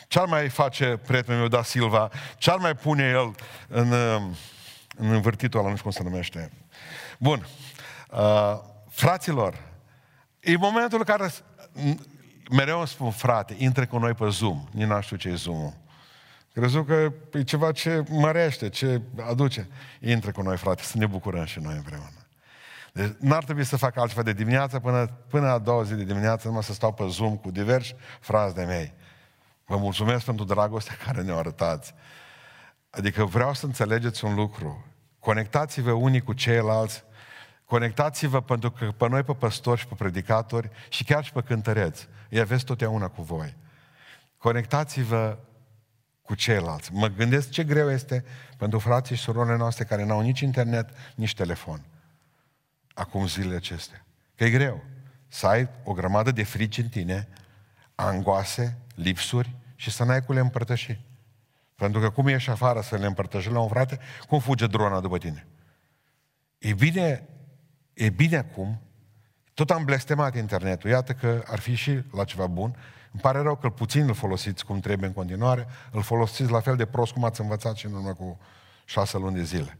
Ce ar mai face prietenul meu, Da Silva? Ce ar mai pune el în... Uh, în învârtitul ăla, nu știu cum se numește. Bun. Uh, fraților, e momentul în care mereu îmi spun, frate, intre cu noi pe Zoom. Nici nu știu ce e Zoom-ul. Crezut că e ceva ce mărește, ce aduce. Intre cu noi, frate, să ne bucurăm și noi împreună. Deci n-ar trebui să fac altceva de dimineață până, până a doua zi de dimineață, numai să stau pe Zoom cu diversi frați de mei. Vă mulțumesc pentru dragostea care ne-o arătați. Adică vreau să înțelegeți un lucru. Conectați-vă unii cu ceilalți, conectați-vă pentru că pe noi, pe păstori și pe predicatori și chiar și pe cântăreți, îi aveți totdeauna cu voi. Conectați-vă cu ceilalți. Mă gândesc ce greu este pentru frații și surorile noastre care n-au nici internet, nici telefon. Acum zilele acestea. Că e greu să ai o grămadă de frici în tine, angoase, lipsuri și să n-ai cu le împărtăși. Pentru că cum ieși afară să le împărtășești la un frate, cum fuge drona după tine? E bine, e bine acum, tot am blestemat internetul, iată că ar fi și la ceva bun. Îmi pare rău că puțin îl folosiți cum trebuie în continuare, îl folosiți la fel de prost cum ați învățat și în urmă cu șase luni de zile.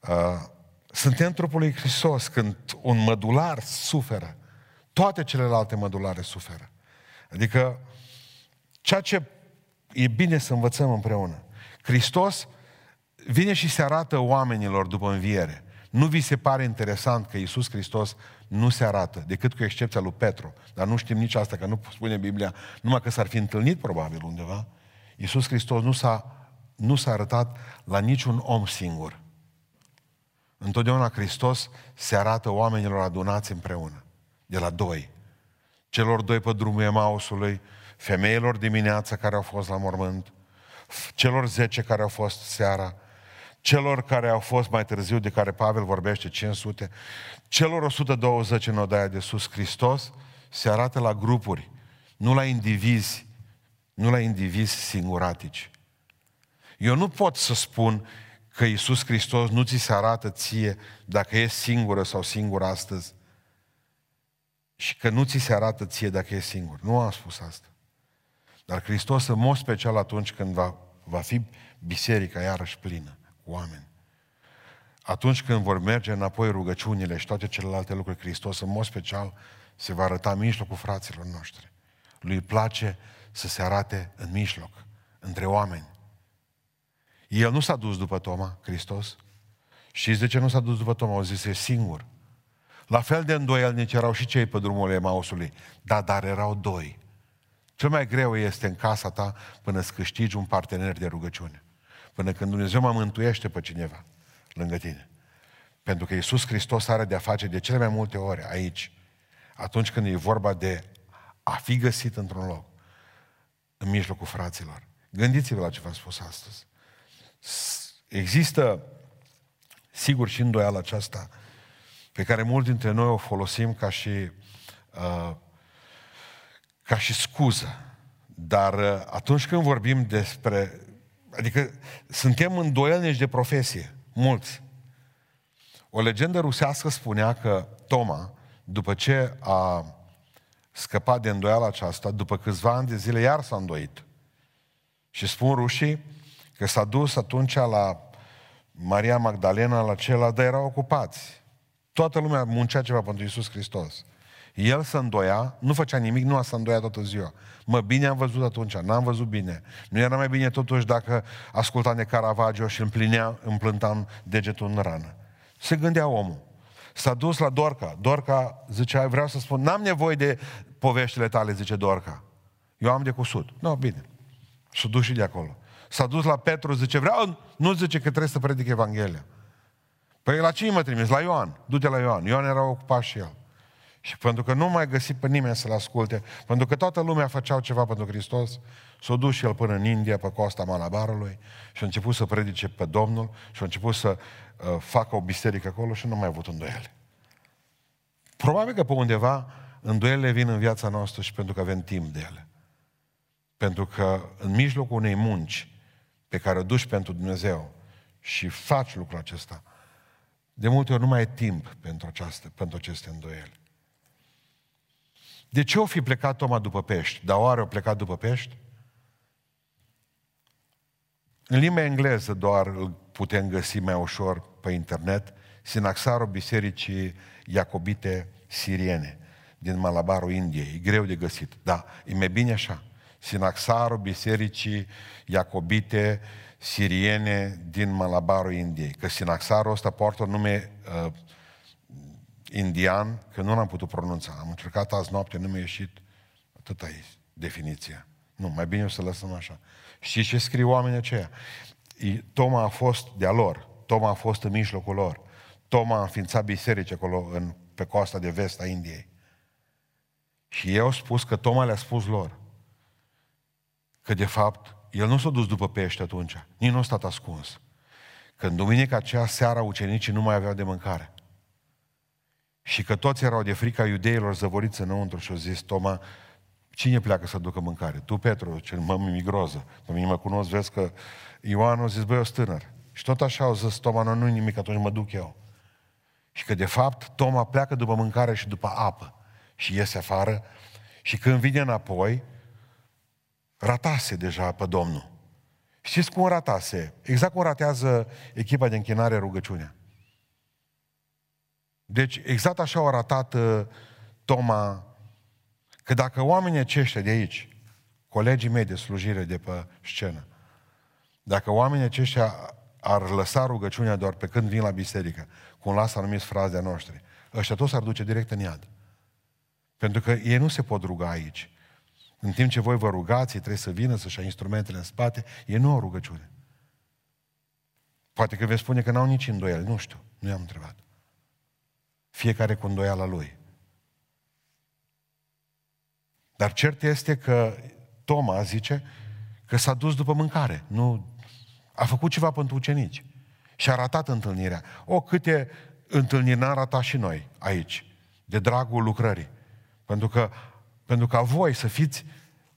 Uh, suntem trupul lui Hristos când un mădular suferă. Toate celelalte mădulare suferă. Adică ceea ce e bine să învățăm împreună. Hristos vine și se arată oamenilor după înviere. Nu vi se pare interesant că Iisus Hristos nu se arată, decât cu excepția lui Petru. Dar nu știm nici asta, că nu spune Biblia, numai că s-ar fi întâlnit probabil undeva. Iisus Hristos nu s-a, nu s-a arătat la niciun om singur. Întotdeauna Hristos se arată oamenilor adunați împreună, de la doi. Celor doi pe drumul Emausului, femeilor dimineața care au fost la mormânt, celor zece care au fost seara, celor care au fost mai târziu, de care Pavel vorbește, 500, celor 120 în odaia de sus, Hristos se arată la grupuri, nu la indivizi, nu la indivizi singuratici. Eu nu pot să spun că Iisus Hristos nu ți se arată ție dacă e singură sau singur astăzi și că nu ți se arată ție dacă e singur. Nu am spus asta. Dar Hristos în mod special atunci când va, va fi biserica iarăși plină cu oameni. Atunci când vor merge înapoi rugăciunile și toate celelalte lucruri, Hristos în mod special se va arăta în mijlocul fraților noștri. Lui place să se arate în mijloc, între oameni. El nu s-a dus după Toma, Hristos. Și de ce nu s-a dus după Toma? Au zis, e singur. La fel de îndoielnici erau și cei pe drumul Emausului. Da, dar erau doi. Cel mai greu este în casa ta până îți câștigi un partener de rugăciune. Până când Dumnezeu mă mântuiește pe cineva lângă tine. Pentru că Iisus Hristos are de-a face de cele mai multe ori aici, atunci când e vorba de a fi găsit într-un loc, în mijlocul fraților. Gândiți-vă la ce v-am spus astăzi. Există, sigur, și îndoiala aceasta, pe care mulți dintre noi o folosim ca și, uh, ca și scuză. Dar uh, atunci când vorbim despre... Adică suntem îndoielnici de profesie, mulți. O legendă rusească spunea că Toma, după ce a scăpat de îndoiala aceasta, după câțiva ani de zile iar s-a îndoit. Și spun rușii că s-a dus atunci la Maria Magdalena, la celălalt, dar erau ocupați. Toată lumea muncea ceva pentru Iisus Hristos. El se îndoia, nu făcea nimic, nu a să îndoia toată ziua. Mă, bine am văzut atunci, n-am văzut bine. Nu era mai bine totuși dacă asculta de Caravaggio și împlinea, împlântam degetul în rană. Se gândea omul. S-a dus la Dorca. Dorca zicea, vreau să spun, n-am nevoie de poveștile tale, zice Dorca. Eu am de cusut. Nu, no, bine. Și dus și de acolo. S-a dus la Petru, zice, vreau, nu zice că trebuie să predic Evanghelia. Păi la cine mă trimis? La Ioan. Du-te la Ioan. Ioan era ocupat și el. Și pentru că nu mai găsit pe nimeni să-l asculte, pentru că toată lumea făceau ceva pentru Hristos, s-a dus și el până în India, pe coasta Malabarului, și a început să predice pe Domnul, și a început să uh, facă o biserică acolo și nu mai a avut îndoiele. Probabil că pe undeva îndoielile vin în viața noastră și pentru că avem timp de ele. Pentru că în mijlocul unei munci pe care o duci pentru Dumnezeu și faci lucrul acesta, de multe ori nu mai e timp pentru, această, pentru aceste îndoieli. De ce o fi plecat Toma după pești? Dar oare o plecat după pești? În limba engleză doar îl putem găsi mai ușor pe internet, sinaxarul bisericii Iacobite siriene din Malabarul Indiei. E greu de găsit, da, e mai bine așa. Sinaxarul bisericii Iacobite siriene din Malabarul Indiei. Că Sinaxarul ăsta poartă nume uh, indian, că nu l-am putut pronunța. Am încercat azi noapte, nu mi-a ieșit. Atâta e definiția. Nu, mai bine o să lăsăm așa. Știți ce scriu oamenii aceia? Toma a fost de-a lor. Toma a fost în mijlocul lor. Toma a înființat biserici acolo în, pe coasta de vest a Indiei. Și ei au spus că Toma le-a spus lor că de fapt el nu s-a dus după pește atunci, nici nu a stat ascuns. Când duminica aceea seara ucenicii nu mai aveau de mâncare. Și că toți erau de frica iudeilor zăvoriți înăuntru și au zis Toma, cine pleacă să ducă mâncare? Tu, Petru, cel mă migroză. Pe mine mă cunosc, vezi că Ioan a zis, băi, eu stânăr. Și tot așa au zis Toma, nu, nu nimic, atunci mă duc eu. Și că de fapt Toma pleacă după mâncare și după apă. Și iese afară și când vine înapoi, ratase deja pe Domnul. Știți cum ratase? Exact cum ratează echipa de închinare rugăciunea. Deci exact așa au ratat uh, Toma, că dacă oamenii aceștia de aici, colegii mei de slujire de pe scenă, dacă oamenii aceștia ar lăsa rugăciunea doar pe când vin la biserică, cum lasă anumiți fraze de noștri, ăștia toți ar duce direct în iad. Pentru că ei nu se pot ruga aici. În timp ce voi vă rugați, ei trebuie să vină să-și ia instrumentele în spate, ei nu au rugăciune. Poate că veți spune că n-au nici îndoieli, nu știu, nu i-am întrebat. Fiecare cu îndoiala lui. Dar cert este că Toma zice că s-a dus după mâncare, nu a făcut ceva pentru ucenici. Și a ratat întâlnirea. O, câte întâlniri n-am ratat și noi aici, de dragul lucrării. Pentru că, pentru ca voi să fiți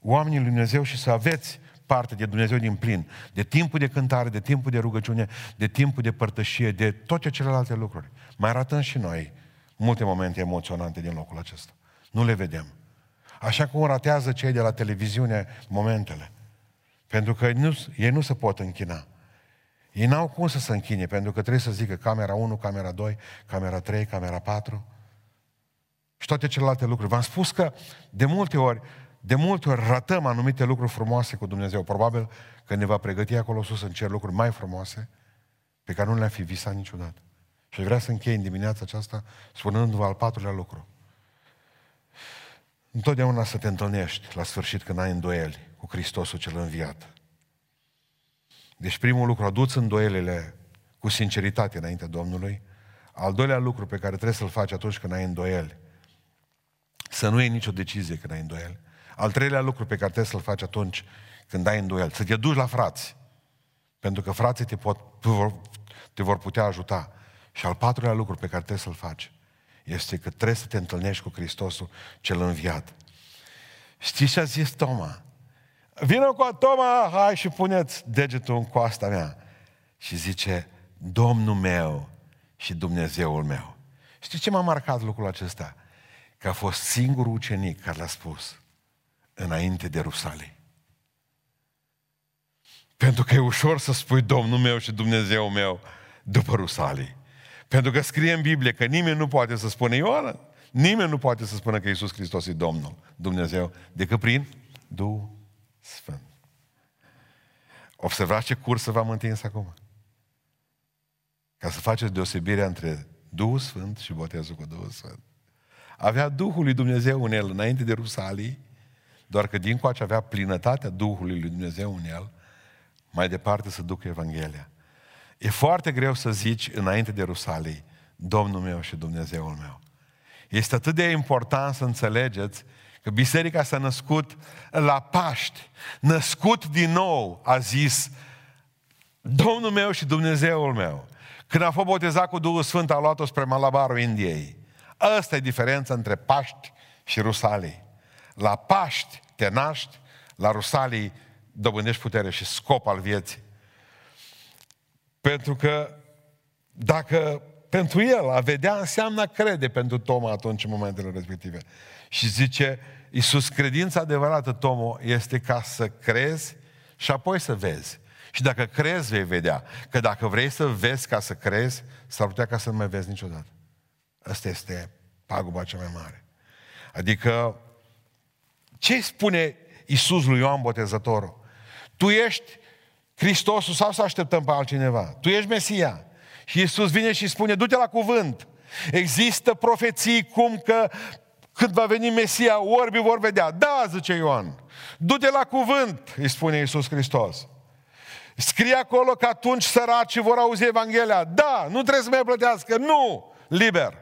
oamenii lui Dumnezeu și să aveți parte de Dumnezeu din plin, de timpul de cântare, de timpul de rugăciune, de timpul de părtășie, de toate celelalte lucruri. Mai ratăm și noi multe momente emoționante din locul acesta. Nu le vedem. Așa cum ratează cei de la televiziune momentele. Pentru că nu, ei nu se pot închina. Ei n-au cum să se închine, pentru că trebuie să zică camera 1, camera 2, camera 3, camera 4 și toate celelalte lucruri. V-am spus că de multe ori, de multe ori ratăm anumite lucruri frumoase cu Dumnezeu. Probabil că ne va pregăti acolo sus în cer lucruri mai frumoase pe care nu le-am fi visat niciodată. Și vreau să închei în dimineața aceasta spunându-vă al patrulea lucru. Întotdeauna să te întâlnești la sfârșit când ai îndoieli cu Hristosul cel înviat. Deci primul lucru, aduți îndoielile cu sinceritate înainte Domnului. Al doilea lucru pe care trebuie să-l faci atunci când ai îndoieli, să nu iei nicio decizie când ai îndoieli. Al treilea lucru pe care trebuie să-l faci atunci când ai îndoieli, să te duci la frați. Pentru că frații te, pot, te vor putea ajuta. Și al patrulea lucru pe care trebuie să-l faci este că trebuie să te întâlnești cu Hristosul cel înviat. Știți ce a zis Toma? Vină cu Toma, hai și puneți degetul în coasta mea. Și zice, Domnul meu și Dumnezeul meu. Știți ce m-a marcat lucrul acesta? Că a fost singurul ucenic care l-a spus înainte de Rusalii. Pentru că e ușor să spui Domnul meu și Dumnezeu meu după Rusalii. Pentru că scrie în Biblie că nimeni nu poate să spună Ioana, nimeni nu poate să spună că Iisus Hristos e Domnul, Dumnezeu, decât prin Duhul Sfânt. Observați ce cursă v-am întins acum. Ca să faceți deosebirea între Duhul Sfânt și botezul cu Duhul Sfânt. Avea Duhul lui Dumnezeu în el înainte de Rusalii, doar că din coace avea plinătatea Duhului lui Dumnezeu în el, mai departe să ducă Evanghelia. E foarte greu să zici înainte de Rusalii, Domnul meu și Dumnezeul meu. Este atât de important să înțelegeți că biserica s-a născut la Paști, născut din nou, a zis, Domnul meu și Dumnezeul meu. Când a fost botezat cu Duhul Sfânt, a luat-o spre Malabarul Indiei. Asta e diferența între Paști și Rusalii. La Paști te naști, la Rusalii dobândești putere și scop al vieții. Pentru că dacă pentru el a vedea înseamnă a crede pentru Toma atunci în momentele respective. Și zice, Iisus, credința adevărată, Tomo, este ca să crezi și apoi să vezi. Și dacă crezi, vei vedea. Că dacă vrei să vezi ca să crezi, s-ar putea ca să nu mai vezi niciodată. Asta este paguba cea mai mare. Adică, ce spune Iisus lui Ioan Botezătorul? Tu ești Hristosul sau să așteptăm pe altcineva? Tu ești Mesia. Și Iisus vine și spune, du-te la cuvânt. Există profeții cum că când va veni Mesia, orbii vor vedea. Da, zice Ioan. Du-te la cuvânt, îi spune Iisus Hristos. Scrie acolo că atunci săracii vor auzi Evanghelia. Da, nu trebuie să mai plătească. Nu! Liber.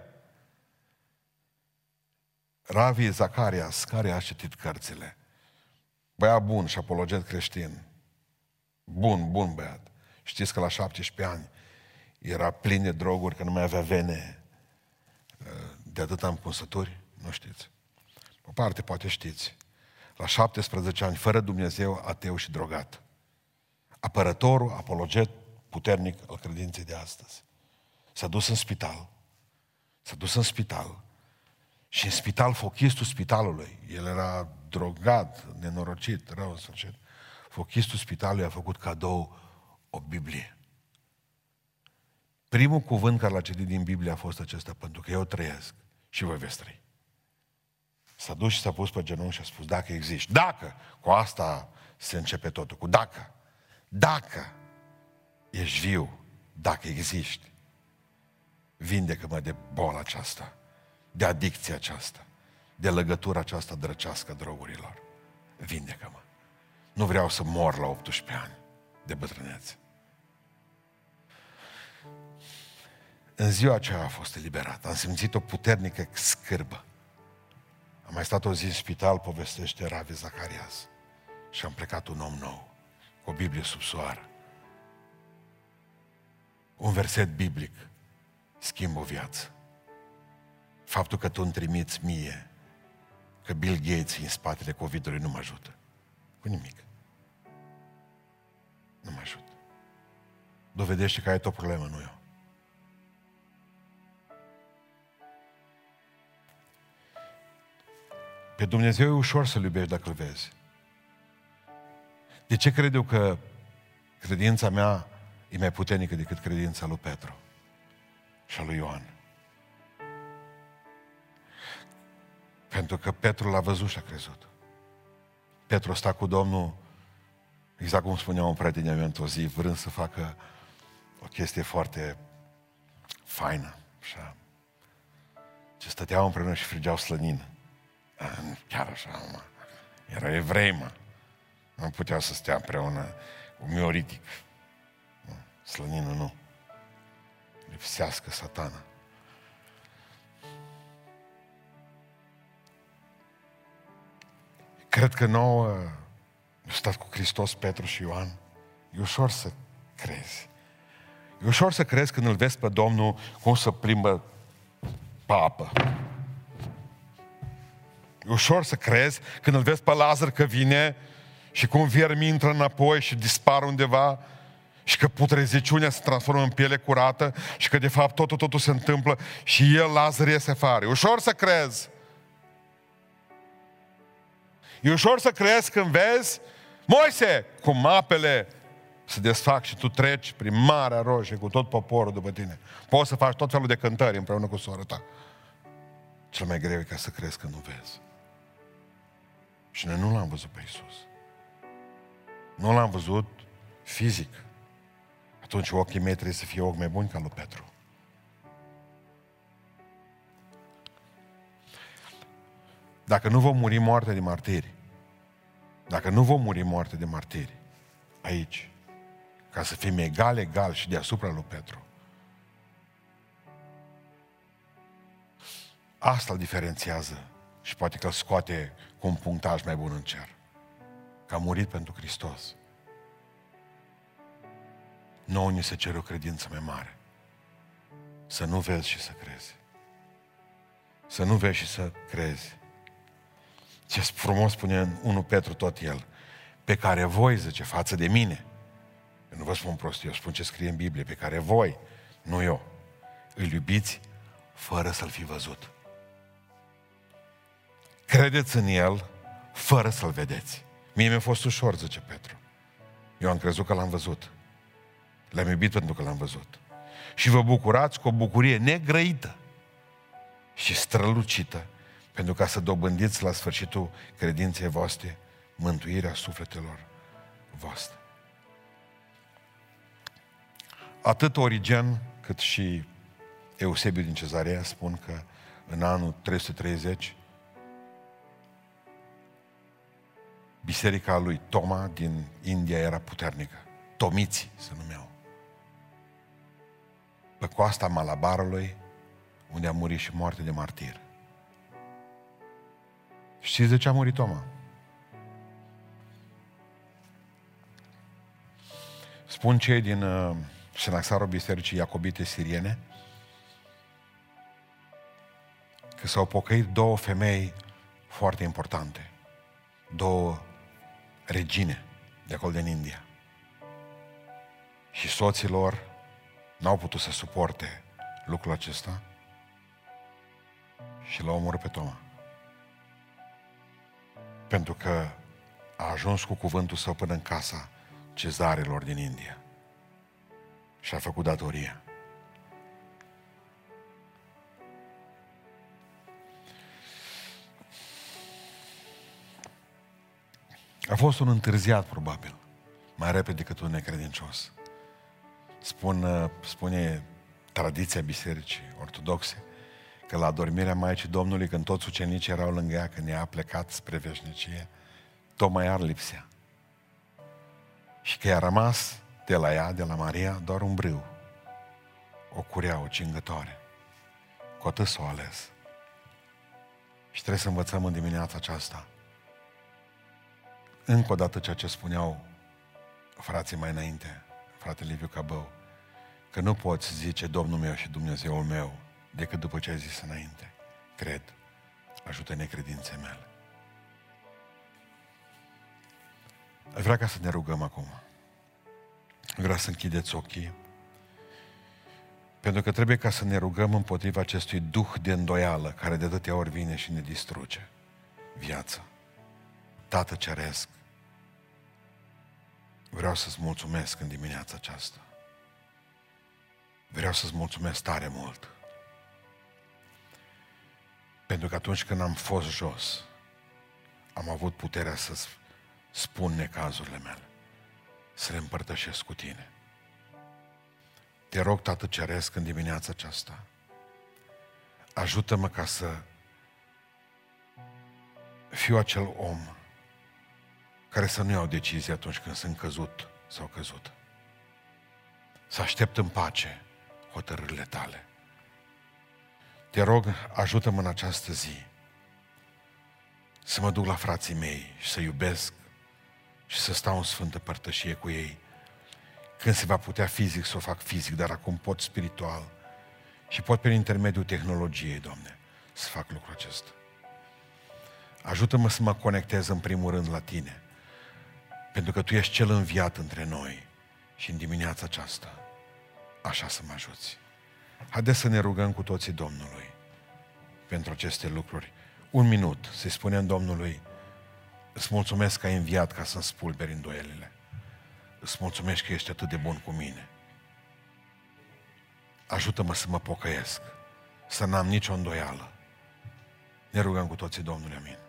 Ravi Zacarias, care a citit cărțile? Băiat bun și apologet creștin. Bun, bun băiat. Știți că la 17 ani era plin de droguri, că nu mai avea vene uh, de atâta împunsături? Nu știți. Pe parte poate știți. La 17 ani, fără Dumnezeu, ateu și drogat. Apărătorul, apologet puternic al credinței de astăzi. S-a dus în spital. S-a dus în spital. Și în spital, fochistul spitalului, el era drogat, nenorocit, rău în sfârșit. Fochistul spitalului a făcut cadou o Biblie. Primul cuvânt care l-a citit din Biblie a fost acesta, pentru că eu trăiesc și voi veți trăi. S-a dus și s-a pus pe genunchi și a spus, dacă există, dacă, cu asta se începe totul, cu dacă, dacă ești viu, dacă existi, vindecă-mă de boala aceasta, de adicția aceasta, de legătura aceasta drăcească drogurilor. Vindecă-mă. Nu vreau să mor la 18 ani de bătrânețe. În ziua aceea a fost eliberat. Am simțit o puternică scârbă. Am mai stat o zi în spital, povestește Ravi Zacarias. Și am plecat un om nou, cu o Biblie sub soară. Un verset biblic schimbă o viață. Faptul că tu îmi trimiți mie că Bill Gates în spatele COVID-ului nu mă ajută. Cu nimic. Nu mă ajută. Dovedește că ai o problemă, nu eu. Pe Dumnezeu e ușor să-L iubești dacă îl vezi. De ce cred eu că credința mea e mai puternică decât credința lui Petru și a lui Ioan? Pentru că Petru l-a văzut și a crezut. Petru a stat cu Domnul, exact cum spunea un prieten meu într-o zi, vrând să facă o chestie foarte faină, așa. Ce stăteau împreună și frigeau slănină. Chiar așa, mă. Era evrei, mă. Nu puteau să stea împreună cu mioritic. Slănină nu. Lipsească satana. Cred că nouă, stat cu Hristos, Petru și Ioan, e ușor să crezi. E ușor să crezi când îl vezi pe Domnul cum să plimbă pe apă. E ușor să crezi când îl vezi pe Lazar că vine și cum viermi intră înapoi și dispar undeva și că putreziciunea se transformă în piele curată și că de fapt totul, totul se întâmplă și el, Lazar, iese afară. E ușor să crezi. E ușor să crezi când vezi Moise, cum apele se desfac și tu treci prin Marea Roșie cu tot poporul după tine. Poți să faci tot felul de cântări împreună cu sora ta. Cel mai greu e ca să crezi că nu vezi. Și noi nu l-am văzut pe Isus. Nu l-am văzut fizic. Atunci ochii mei trebuie să fie ochi mai buni ca lui Petru. Dacă nu vom muri moarte de martiri, dacă nu vom muri moarte de martiri, aici, ca să fim egal, egal și deasupra lui Petru, asta îl diferențiază și poate că îl scoate cu un punctaj mai bun în cer. Că a murit pentru Hristos. Nouă ni se cere o credință mai mare. Să nu vezi și să crezi. Să nu vezi și să crezi. Ce frumos spune în 1 Petru tot el. Pe care voi, zice, față de mine. Eu nu vă spun prost, eu spun ce scrie în Biblie. Pe care voi, nu eu, îl iubiți fără să-l fi văzut. Credeți în el fără să-l vedeți. Mie mi-a fost ușor, zice Petru. Eu am crezut că l-am văzut. L-am iubit pentru că l-am văzut. Și vă bucurați cu o bucurie negrăită și strălucită pentru ca să dobândiți la sfârșitul credinței voastre mântuirea sufletelor voastre. Atât Origen cât și Eusebiu din Cezarea spun că în anul 330 biserica lui Toma din India era puternică. Tomiți se numeau. Pe coasta Malabarului, unde a murit și moarte de martir. Știți de ce a murit Toma? Spun cei din uh, Senaxarul Bisericii Iacobite Siriene că s-au pocăit două femei foarte importante. Două regine de acolo din India. Și soții lor n-au putut să suporte lucrul acesta și l-au omorât pe Toma. Pentru că a ajuns cu cuvântul său până în casa cezarilor din India. Și a făcut datoria. A fost un întârziat, probabil, mai repede decât un necredincios. Spun, spune tradiția bisericii ortodoxe că la dormirea Maicii Domnului, când toți ucenicii erau lângă ea, când ea a plecat spre veșnicie, tocmai ar lipsea. Și că i-a rămas de la ea, de la Maria, doar un brâu. O curea, o cingătoare. Cu atât s-o ales. Și trebuie să învățăm în dimineața aceasta încă o dată ceea ce spuneau frații mai înainte, fratele Liviu Cabău, că nu poți zice Domnul meu și Dumnezeul meu decât după ce ai zis înainte. Cred, ajută necredințe mele. Vreau ca să ne rugăm acum. Vreau să închideți ochii. Pentru că trebuie ca să ne rugăm împotriva acestui duh de îndoială care de atâtea ori vine și ne distruge viața. Tată Ceresc, vreau să-ți mulțumesc în dimineața aceasta. Vreau să-ți mulțumesc tare mult. Pentru că atunci când am fost jos, am avut puterea să spun necazurile mele, să le împărtășesc cu tine. Te rog, Tată Ceresc, în dimineața aceasta, ajută-mă ca să fiu acel om care să nu iau decizie atunci când sunt căzut sau căzut. Să aștept în pace hotărârile tale. Te rog, ajută-mă în această zi să mă duc la frații mei și să iubesc și să stau în sfântă părtășie cu ei. Când se va putea fizic să o fac fizic, dar acum pot spiritual și pot prin intermediul tehnologiei, Doamne, să fac lucrul acesta. Ajută-mă să mă conectez în primul rând la Tine, pentru că Tu ești cel înviat între noi și în dimineața aceasta, așa să mă ajuți. Haideți să ne rugăm cu toții Domnului pentru aceste lucruri. Un minut să-i spunem Domnului, îți mulțumesc că ai înviat ca să-mi spulberi îndoielile. Îți mulțumesc că ești atât de bun cu mine. Ajută-mă să mă pocăiesc, să n-am nicio îndoială. Ne rugăm cu toții Domnului, amin.